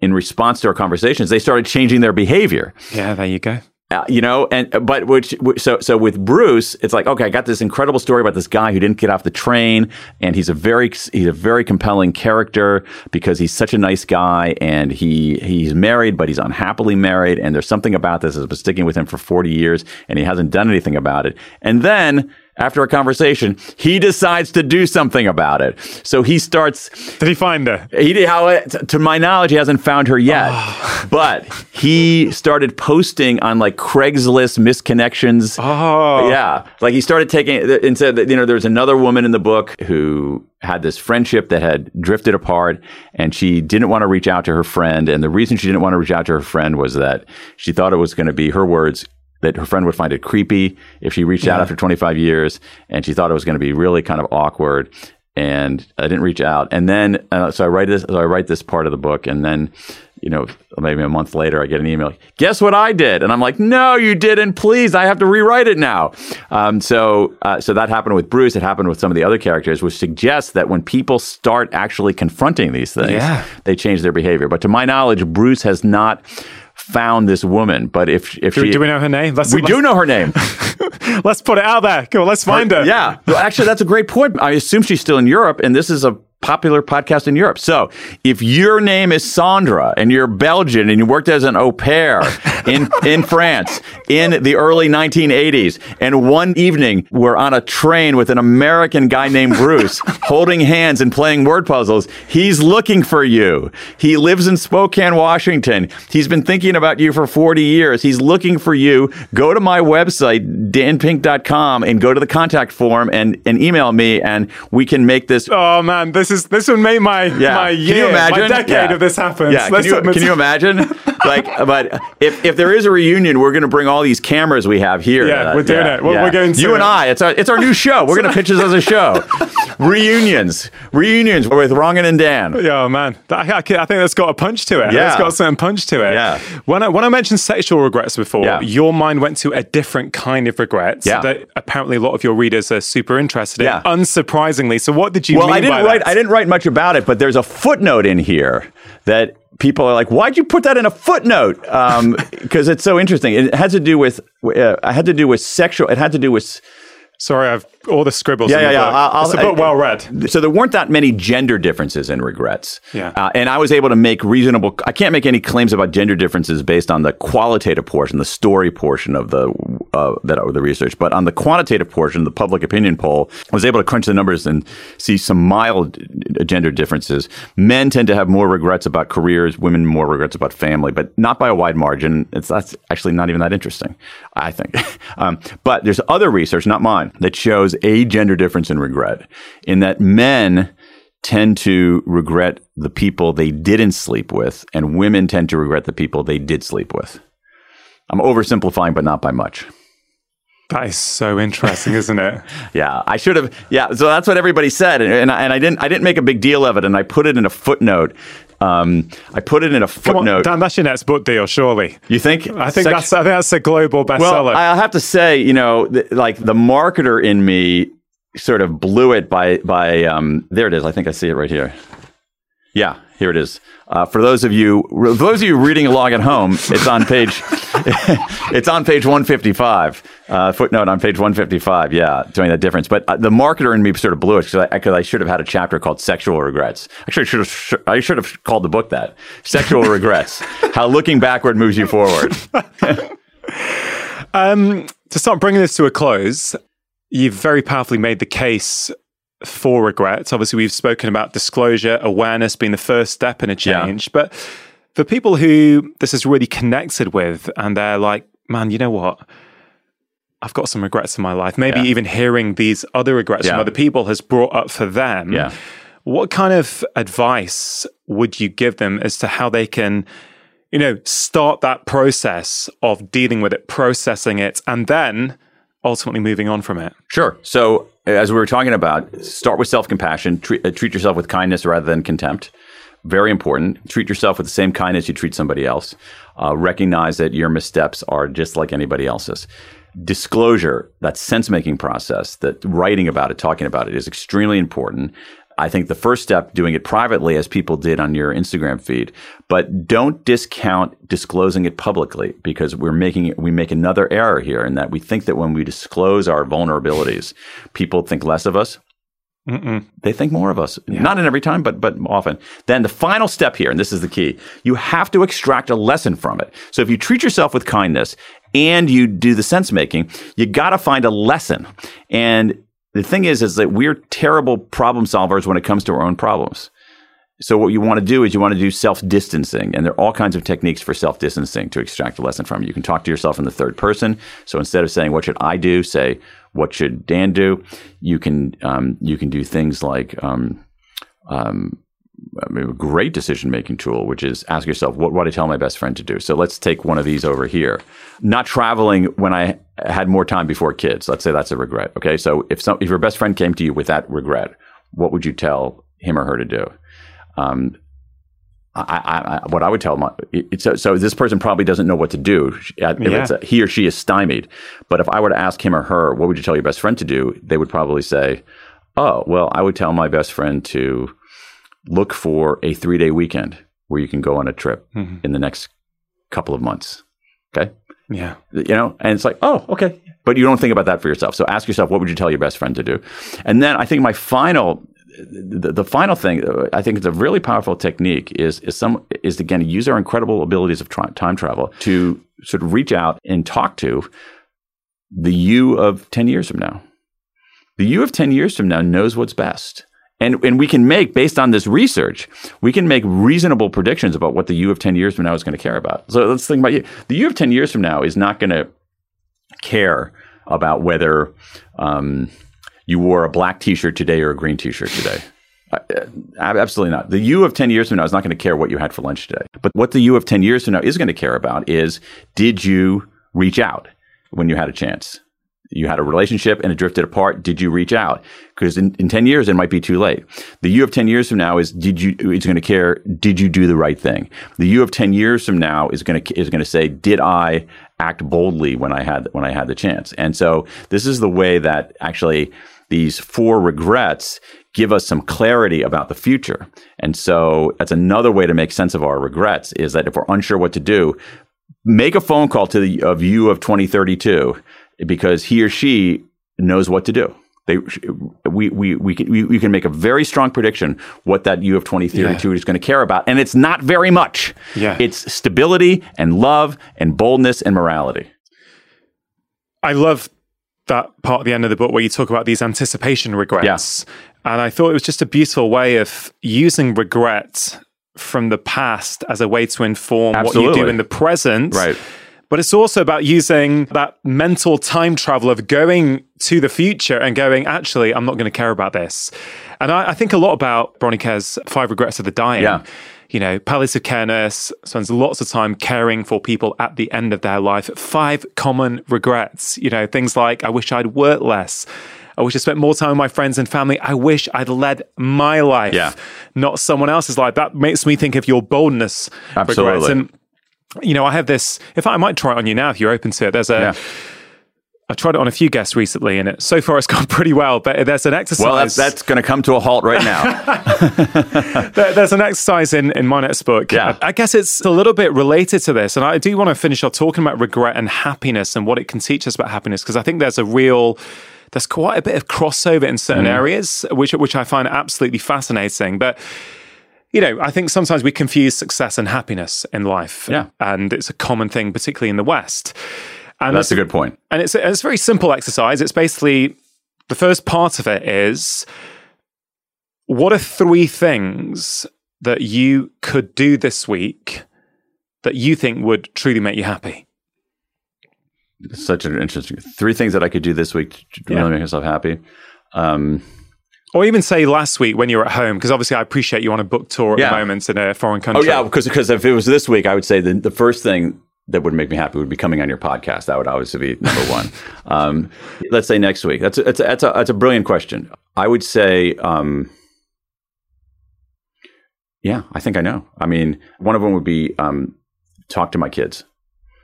in response to our conversations, they started changing their behavior. Yeah, there you go. Uh, you know, and but which so so with Bruce, it's like okay, I got this incredible story about this guy who didn't get off the train, and he's a very he's a very compelling character because he's such a nice guy, and he he's married, but he's unhappily married, and there's something about this that's been sticking with him for 40 years, and he hasn't done anything about it, and then after a conversation, he decides to do something about it. So he starts. Did he find her? He did. How to my knowledge, he hasn't found her yet. Oh. But he started posting on like Craigslist misconnections. Oh. Yeah, like he started taking and said that you know there was another woman in the book who had this friendship that had drifted apart, and she didn't want to reach out to her friend. And the reason she didn't want to reach out to her friend was that she thought it was going to be her words that her friend would find it creepy if she reached out after 25 years, and she thought it was going to be really kind of awkward. And I didn't reach out, and then uh, so I write this. So I write this part of the book, and then you know, maybe a month later, I get an email. Guess what I did? And I'm like, no, you didn't. Please, I have to rewrite it now. Um, so, uh, so that happened with Bruce. It happened with some of the other characters, which suggests that when people start actually confronting these things, Yeah. they change their behavior. But to my knowledge, Bruce has not found this woman. But if if Do, she, do we know her name? Let's, we do know her name. Let's, let's put it out there. Go let's find her. Yeah. Well, actually, that's a great point. I assume she's still in Europe, and this is a popular podcast in Europe. So if your name is Sandra and you're Belgian and you worked as an au pair in, in France in the early 1980s, and one evening we're on a train with an American guy named Bruce holding hands and playing word puzzles, he's looking for you. He lives in Spokane, Washington. He's been thinking about you for 40 years. He's looking for you. Go to my website, danpink.com, and go to the contact form and, and email me, and we can make this Oh man, this is this would make my yeah. my year, my decade Yeah. of this happens. Yeah. Can you, can you imagine? Like, but if, if there is a reunion, we're going to bring all these cameras we have here. Yeah, we're doing it. We're- we're going to You and it. I. It's our it's our new show. We're going to pitch this as a show. Reunions, reunions with Rangan and Dan. Yeah, oh, man, That- I, I think that's got a punch to it. Yeah. it's got some punch to it. Yeah. When I when I mentioned sexual regrets before, Yeah. your mind went to a different kind of regrets Yeah. that apparently a lot of your readers are super interested in. Yeah. Unsurprisingly, so what did you Well, mean I didn't write. that? I didn't write much about it, but there's a footnote in here that people are like, "Why'd you put that in a footnote?" Because it's so interesting. It had to do with. Uh, it had to do with sexual. It had to do with Sorry, I've all the scribbles. Yeah, yeah, yeah. I'll- it's a book well read. So there weren't that many gender differences in regrets. Yeah. Uh, and I was able to make reasonable. I can't make any claims about gender differences based on the qualitative portion, the story portion of the uh, that of the research. But on the quantitative portion, the public opinion poll, I was able to crunch the numbers and see some mild gender differences. Men tend to have more regrets about careers, women more regrets about family, but not by a wide margin. It's that's actually not even that interesting, I think. um, but there's other research, not mine, that shows a gender difference in regret, in that men tend to regret the people they didn't sleep with, and women tend to regret the people they did sleep with. I'm oversimplifying, but not by much. That is so interesting, isn't it? Yeah, I should have. Yeah, so that's what everybody said, and, and, I, and I didn't. I didn't make a big deal of it, and I put it in a footnote. Um, I put it in a Come on, footnote. Dan, that's your next book deal, surely. you think? I think that's I think that's a global bestseller. Well, I'll have to say, you know, th- like the marketer in me sort of blew it by by. Um, there it is. I think I see it right here. Yeah, here it is. Uh, for those of you, for those of you reading along at home, it's on page, it's on page 155. Uh, footnote on page 155. Yeah, doing that difference. But uh, the marketer in me sort of blew it because I, 'cause I should have had a chapter called "Sexual Regrets." Actually, I should have. I should have called the book that "Sexual Regrets: How Looking Backward Moves You Forward." Um, to start bringing this to a close, you've very powerfully made the case for regrets. Obviously, we've spoken about disclosure, awareness being the first step in a Yeah. change. But for people who this is really connected with and they're like, man, you know what? I've got some regrets in my life. Maybe Yeah. even hearing these other regrets from other people has brought up for them. Yeah. What kind of advice would you give them as to how they can, you know, start that process of dealing with it, processing it, and then ultimately moving on from it? Sure. So, as we were talking about, start with self compassion. Treat, uh, treat yourself with kindness rather than contempt. Very important. Treat yourself with the same kindness you treat somebody else. Uh, recognize that your missteps are just like anybody else's. Disclosure, that sense making process, that writing about it, talking about it is extremely important. I think the first step, doing it privately, as people did on your Instagram feed, but don't discount disclosing it publicly because we're making we make another error here in that we think that when we disclose our vulnerabilities, people think less of us. They think more of us. Not in every time, but but often. Then the final step here, and this is the key, you have to extract a lesson from it. So if you treat yourself with kindness and you do the sense making, you got to find a lesson. And the thing is, is that we're terrible problem solvers when it comes to our own problems. So what you want to do is you want to do self-distancing, and there are all kinds of techniques for self-distancing to extract a lesson from. You can talk to yourself in the third person. So instead of saying "What should I do?" say "What should Dan do?" You can um, you can do things like um, um, I mean, a great decision making tool, which is ask yourself, what would I tell my best friend to do? So let's take one of these over here. Not traveling when I had more time before kids. Let's say that's a regret. Okay. So if some, if your best friend came to you with that regret, what would you tell him or her to do? Um, I, I, what I would tell them, so, so this person probably doesn't know what to do. If yeah. a, he or she is stymied. But if I were to ask him or her, what would you tell your best friend to do? They would probably say, oh, well, I would tell my best friend to look for a three day weekend where you can go on a trip mm-hmm. in the next couple of months. Okay. Yeah. You know, and it's like, oh, okay. But you don't think about that for yourself. So ask yourself, what would you tell your best friend to do? And then I think my final the, the, final thing, I think it's a really powerful technique is is some is again to use our incredible abilities of tra- time travel to sort of reach out and talk to the you of ten years from now. The you of ten years from now knows what's best. And, and we can make, based on this research, we can make reasonable predictions about what the you of 10 years from now is going to care about. So let's think about you. The you of 10 years from now is not going to care about whether um, you wore a black T-shirt today or a green T-shirt today. Uh, absolutely not. The you of 10 years from now is not going to care what you had for lunch today. But what the you of 10 years from now is going to care about is did you reach out when you had a chance? You had a relationship and it drifted apart. Did you reach out? Because in, in 10 years, it might be too late. The you of 10 years from now is, did you, it's going to care, did you do the right thing? The you of 10 years from now is going to, is going to say, did I act boldly when I had, when I had the chance? And so this is the way that actually these four regrets give us some clarity about the future. And so that's another way to make sense of our regrets is that if we're unsure what to do, make a phone call to the of you of 2032 because he or she knows what to do. They, we, we, we, can, we, we can make a very strong prediction what that you of 2032 yeah. is going to care about. And it's not very much. Yeah. It's stability and love and boldness and morality. I love that part at the end of the book where you talk about these anticipation regrets. Yeah. And I thought it was just a beautiful way of using regret from the past as a way to inform Absolutely. what you do in the present. Right. But it's also about using that mental time travel of going to the future and going, actually, I'm not going to care about this. And I, I think a lot about Bronnie Ware's Five Regrets of the Dying. Yeah you know, palliative care nurse spends lots of time caring for people at the end of their life. Five common regrets, you know, things like, I wish I'd worked less. I wish I spent more time with my friends and family. I wish I'd led my life, yeah. not someone else's life. That makes me think of your boldness Absolutely. regrets. And, you know, I have this, If fact, I might try it on you now if you're open to it. There's a, yeah I tried it on a few guests recently, and it, so far it's gone pretty well. But there's an exercise. Well, that's, that's going to come to a halt right now. there, there's an exercise in in my next book. Yeah. I, I, guess it's a little bit related to this, and I do want to finish off talking about regret and happiness and what it can teach us about happiness, because I think there's a real there's quite a bit of crossover in certain mm. areas, which which I find absolutely fascinating. But you know, I think sometimes we confuse success and happiness in life. Yeah. And it's a common thing, particularly in the West. And that's a good point. And it's it's a very simple exercise. It's basically the first part of it is what are three things that you could do this week that you think would truly make you happy? Such an interesting three things that I could do this week to really yeah. make myself happy. Um, or even say last week when you're at home, because obviously I appreciate you on a book tour at yeah. the moment in a foreign country. Oh yeah, because because if it was this week, I would say the, the first thing that would make me happy would be coming on your podcast. That would obviously be number one. um, let's say next week. That's a, that's a, that's a, that's a brilliant question. I would say, um, yeah, I think I know. I mean, one of them would be um, talk to my kids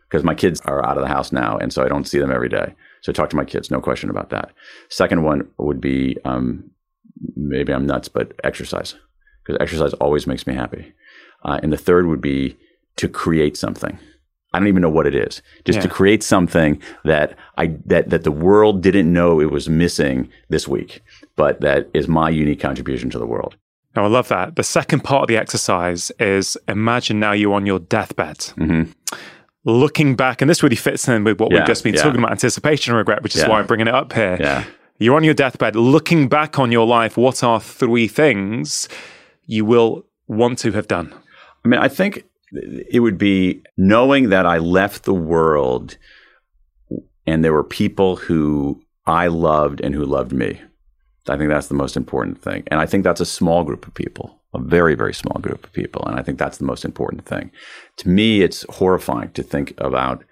because my kids are out of the house now, and so I don't see them every day. So talk to my kids, no question about that. Second one would be um, maybe I'm nuts, but exercise because exercise always makes me happy. Uh, and the third would be to create something I don't even know what it is. Just yeah. to create something that I that that the world didn't know it was missing this week, but that is my unique contribution to the world. Now, I love that. The second part of the exercise is imagine now you're on your deathbed. Mm-hmm. looking back, and this really fits in with what Yeah, we've just been yeah. talking about anticipation and regret, which is Yeah. why I'm bringing it up here. You're on your deathbed, looking back on your life. What are three things you will want to have done? I mean, I think it would be knowing that I left the world and there were people who I loved and who loved me. I think that's the most important thing. And I think that's a small group of people, a very, very small group of people. And I think that's the most important thing. To me, it's horrifying to think about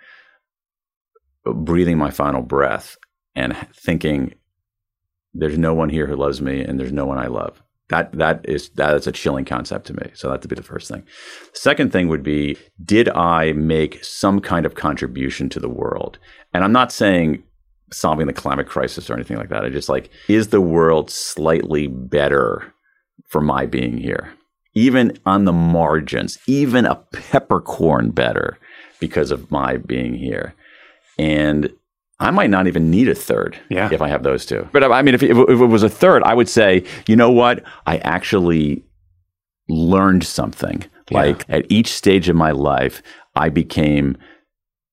breathing my final breath and thinking there's no one here who loves me and there's no one I love. That that is that is a chilling concept to me. So that would be the first thing. Second thing would be did I make some kind of contribution to the world? And I'm not saying solving the climate crisis or anything like that. I just like is the world slightly better for my being here? Even on the margins, even a peppercorn better because of my being here. And I might not even need a third Yeah. if I have those two. But I mean, if, if, it was a third, I would say, you know what? I actually learned something. Like at each stage of my life, I became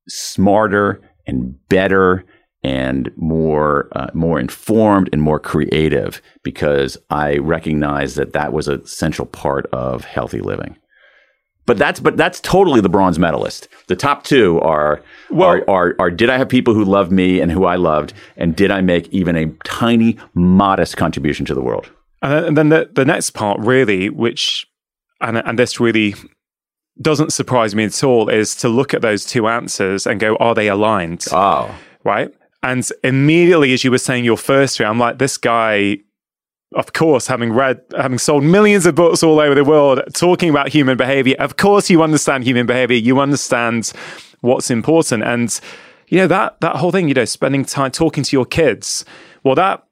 smarter and better and more uh, more informed and more creative because I recognized that that was a central part of healthy living. But that's but that's totally the bronze medalist. The top two are are, are are did I have people who loved me and who I loved, and did I make even a tiny, modest contribution to the world? And then, and then the, the next part, really, which, and, and this really doesn't surprise me at all, is to look at those two answers and go, are they aligned? Oh, right? And immediately, as you were saying your first three, I'm like, this guy, of course, having read, having sold millions of books all over the world, talking about human behavior, of course, you understand human behavior. You understand what's important. And, you know, that, that whole thing, you know, spending time talking to your kids, well, that,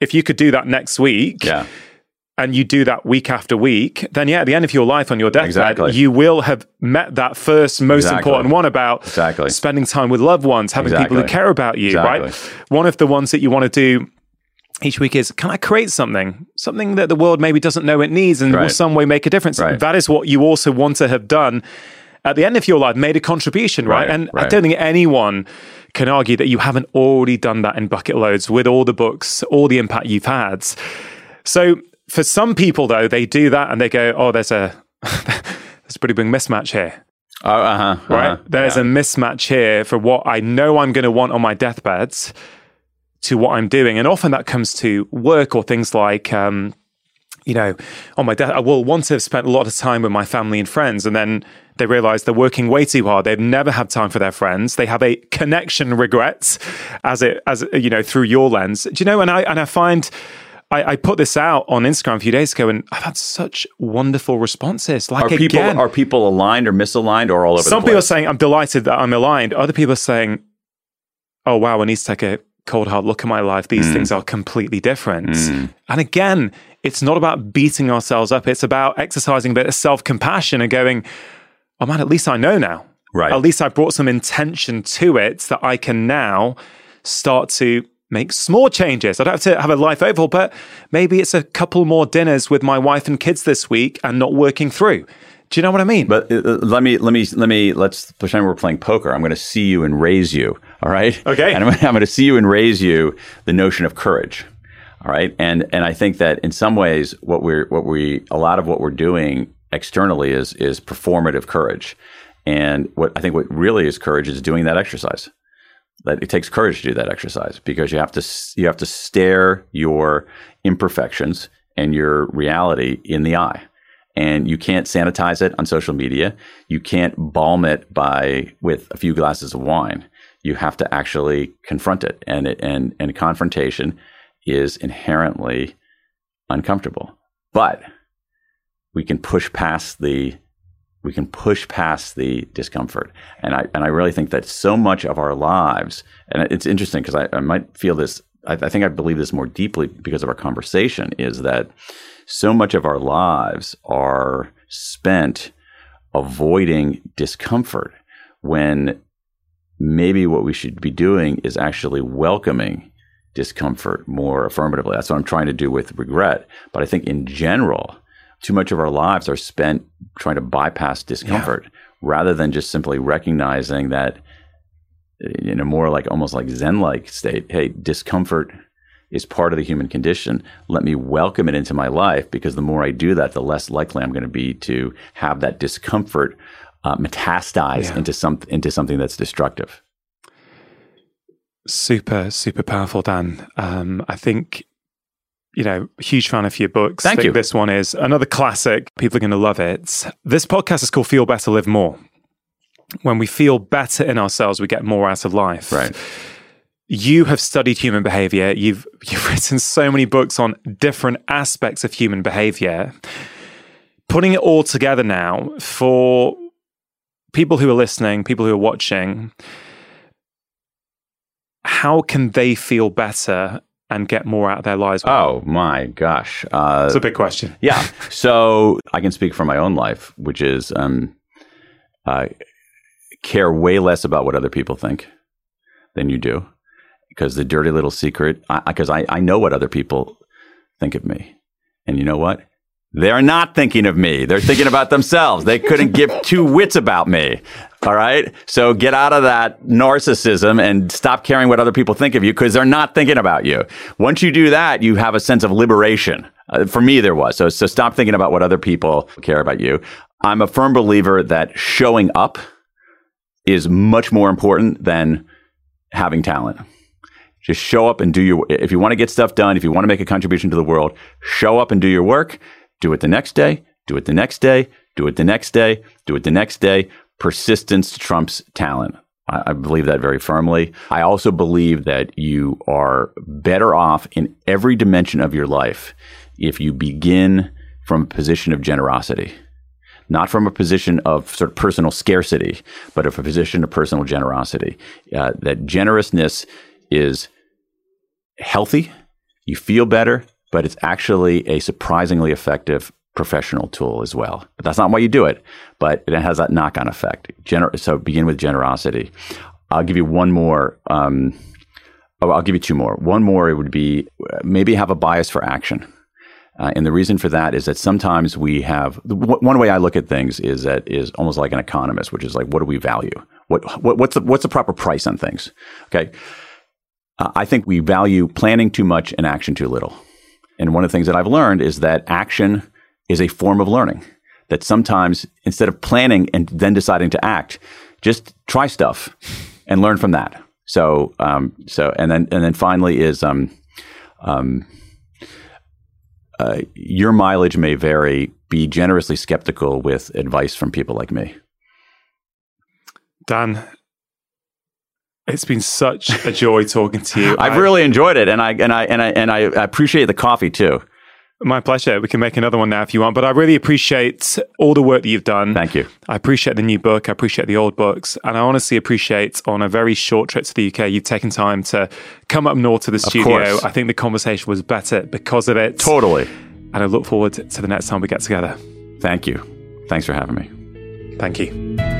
if you could do that next week, yeah. and you do that week after week, then yeah, at the end of your life on your deathbed, Exactly. you will have met that first most Exactly. important one about Exactly. spending time with loved ones, having people who care about you, right? One of the ones that you want to do each week is can I create something, something that the world maybe doesn't know it needs and will some way make a difference? Right. That is what you also want to have done at the end of your life, made a contribution, right? Right, And I don't think anyone can argue that you haven't already done that in bucket loads with all the books, all the impact you've had. So for some people, though, they do that and they go, "Oh, there's a there's a pretty big mismatch here." Oh, uh huh. right? There's a mismatch here for what I know I'm going to want on my deathbed to what I'm doing. And often that comes to work or things like, um, you know, on my death, I will want to have spent a lot of time with my family and friends. And then they realize they're working way too hard. They've never had time for their friends. They have a connection regret as it, as, you know, through your lens. Do you know? And I, and I find, I, I put this out on Instagram a few days ago and I've had such wonderful responses. Like Are people again, are people aligned or misaligned or all over some people are saying I'm delighted that I'm aligned. Other people are saying, "Oh wow, I need to take a cold hard look at my life. These things are completely different." And again, it's not about beating ourselves up. It's about exercising a bit of self compassion and going, "Oh man, at least I know now. Right. At least I brought some intention to it that I can now start to." Make small changes. I don't have to have a life overhaul, but maybe it's a couple more dinners with my wife and kids this week and not working through. Do you know what I mean? But uh, uh, let me let me let me let's pretend we're playing poker. I'm going to see you and raise you. All right. Okay. And I'm, I'm going to see you and raise you the notion of courage. All right. And and I think that in some ways, what we're what we a lot of what we're doing externally is is performative courage. And what I think what really is courage is doing that exercise. That it takes courage to do that exercise because you have to you have to stare your imperfections and your reality in the eye and you can't sanitize it on social media. You can't balm it by with a few glasses of wine. You have to actually confront it, and it, and and confrontation is inherently uncomfortable. But we can push past the we can push past the discomfort, and I and I really think that so much of our lives, and it's interesting because I, I might feel this. I, I think I believe this more deeply because of our conversation. Is that so much of our lives are spent avoiding discomfort when maybe what we should be doing is actually welcoming discomfort more affirmatively. That's what I'm trying to do with regret. But I think in general, too much of our lives are spent trying to bypass discomfort rather than just simply recognizing that in a more like almost like Zen like state, hey, discomfort is part of the human condition. Let me welcome it into my life because the more I do that, the less likely I'm going to be to have that discomfort uh, metastasize yeah. into some into something that's destructive. Super, super powerful, Dan. Um, I think you know, huge fan of your books. Thank you. This one is another classic. People are going to love it. This podcast is called Feel Better, Live More. When we feel better in ourselves, we get more out of life. Right. You have studied human behavior. You've you've written so many books on different aspects of human behavior. Putting it all together now for people who are listening, people who are watching, how can they feel better and get more out of their lives? Oh my gosh, uh, it's a big question. Yeah, so I can speak from my own life, which is um, I care way less about what other people think than you do, because the dirty little secret, because I, I, I know what other people think of me, and you know what? They're not thinking of me. They're thinking about themselves. They couldn't give two wits about me. All right. So get out of that narcissism and stop caring what other people think of you because they're not thinking about you. Once you do that, you have a sense of liberation. Uh, for me, there was. So, so stop thinking about what other people care about you. I'm a firm believer that showing up is much more important than having talent. Just show up and do your, if you want to get stuff done, if you want to make a contribution to the world, show up and do your work do it the next day, do it the next day, do it the next day, do it the next day. Persistence trumps talent. I, I believe that very firmly. I also believe that you are better off in every dimension of your life if you begin from a position of generosity not from a position of sort of personal scarcity, but of a position of personal generosity. Uh, that generousness is healthy, you feel better, but it's actually a surprisingly effective professional tool as well. But that's not why you do it, but it has that knock on effect. Gener- so begin with generosity. I'll give you one more. Um, oh, I'll give you two more. One more, it would be uh, maybe have a bias for action. Uh, and the reason for that is that sometimes we have one way I look at things is that is almost like an economist, which is like, what do we value? What, what what's the what's the proper price on things? Okay, uh, I think we value planning too much and action too little. And one of the things that I've learned is that action is a form of learning. That sometimes instead of planning and then deciding to act, just try stuff and learn from that. So, um, so, and then, and then finally is, um, um, uh, your mileage may vary. Be generously skeptical with advice from people like me. Dan, it's been such a joy talking to you. I've I, really enjoyed it, and I and I and I and I appreciate the coffee too. My pleasure. We can make another one now if you want, but I really appreciate all the work that you've done. Thank you. I appreciate the new book. I appreciate the old books, and I honestly appreciate on a very short trip to the UK, you've taken time to come up north to the studio. I think the conversation was better because of it. Totally. And I look forward to the next time we get together. Thank you. Thanks for having me. Thank you.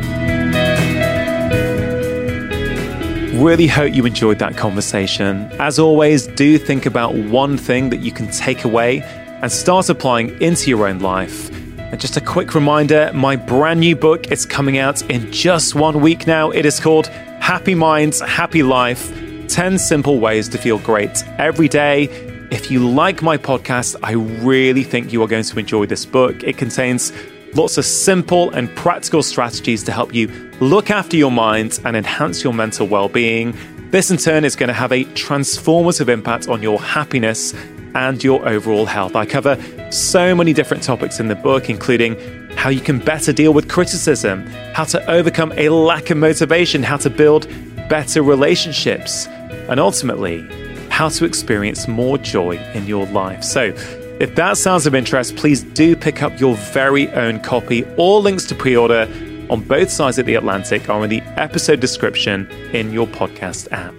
Really hope you enjoyed that conversation. As always, do think about one thing that you can take away and start applying into your own life. And just a quick reminder my brand new book is coming out in just one week now. It is called Happy Minds, Happy Life 10 Simple Ways to Feel Great Every Day. If you like my podcast, I really think you are going to enjoy this book. It contains Lots of simple and practical strategies to help you look after your mind and enhance your mental well being. This, in turn, is going to have a transformative impact on your happiness and your overall health. I cover so many different topics in the book, including how you can better deal with criticism, how to overcome a lack of motivation, how to build better relationships, and ultimately, how to experience more joy in your life. So, if that sounds of interest, please do pick up your very own copy. All links to pre order on both sides of the Atlantic are in the episode description in your podcast app.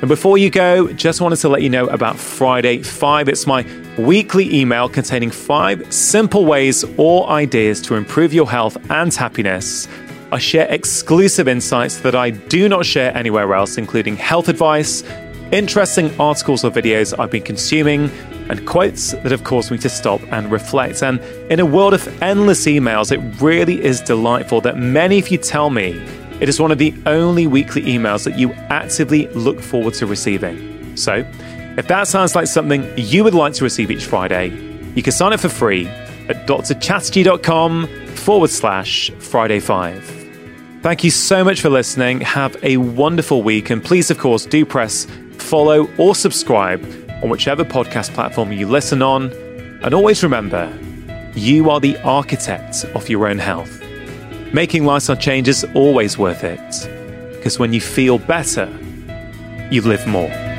And before you go, just wanted to let you know about Friday 5. It's my weekly email containing five simple ways or ideas to improve your health and happiness. I share exclusive insights that I do not share anywhere else, including health advice, interesting articles or videos I've been consuming and quotes that have caused me to stop and reflect. And in a world of endless emails, it really is delightful that many of you tell me it is one of the only weekly emails that you actively look forward to receiving. So, if that sounds like something you would like to receive each Friday, you can sign up for free at drchatterjee.com forward slash Friday 5. Thank you so much for listening. Have a wonderful week. And please, of course, do press follow or subscribe on whichever podcast platform you listen on. And always remember, you are the architect of your own health. Making lifestyle changes always worth it. Because when you feel better, you live more.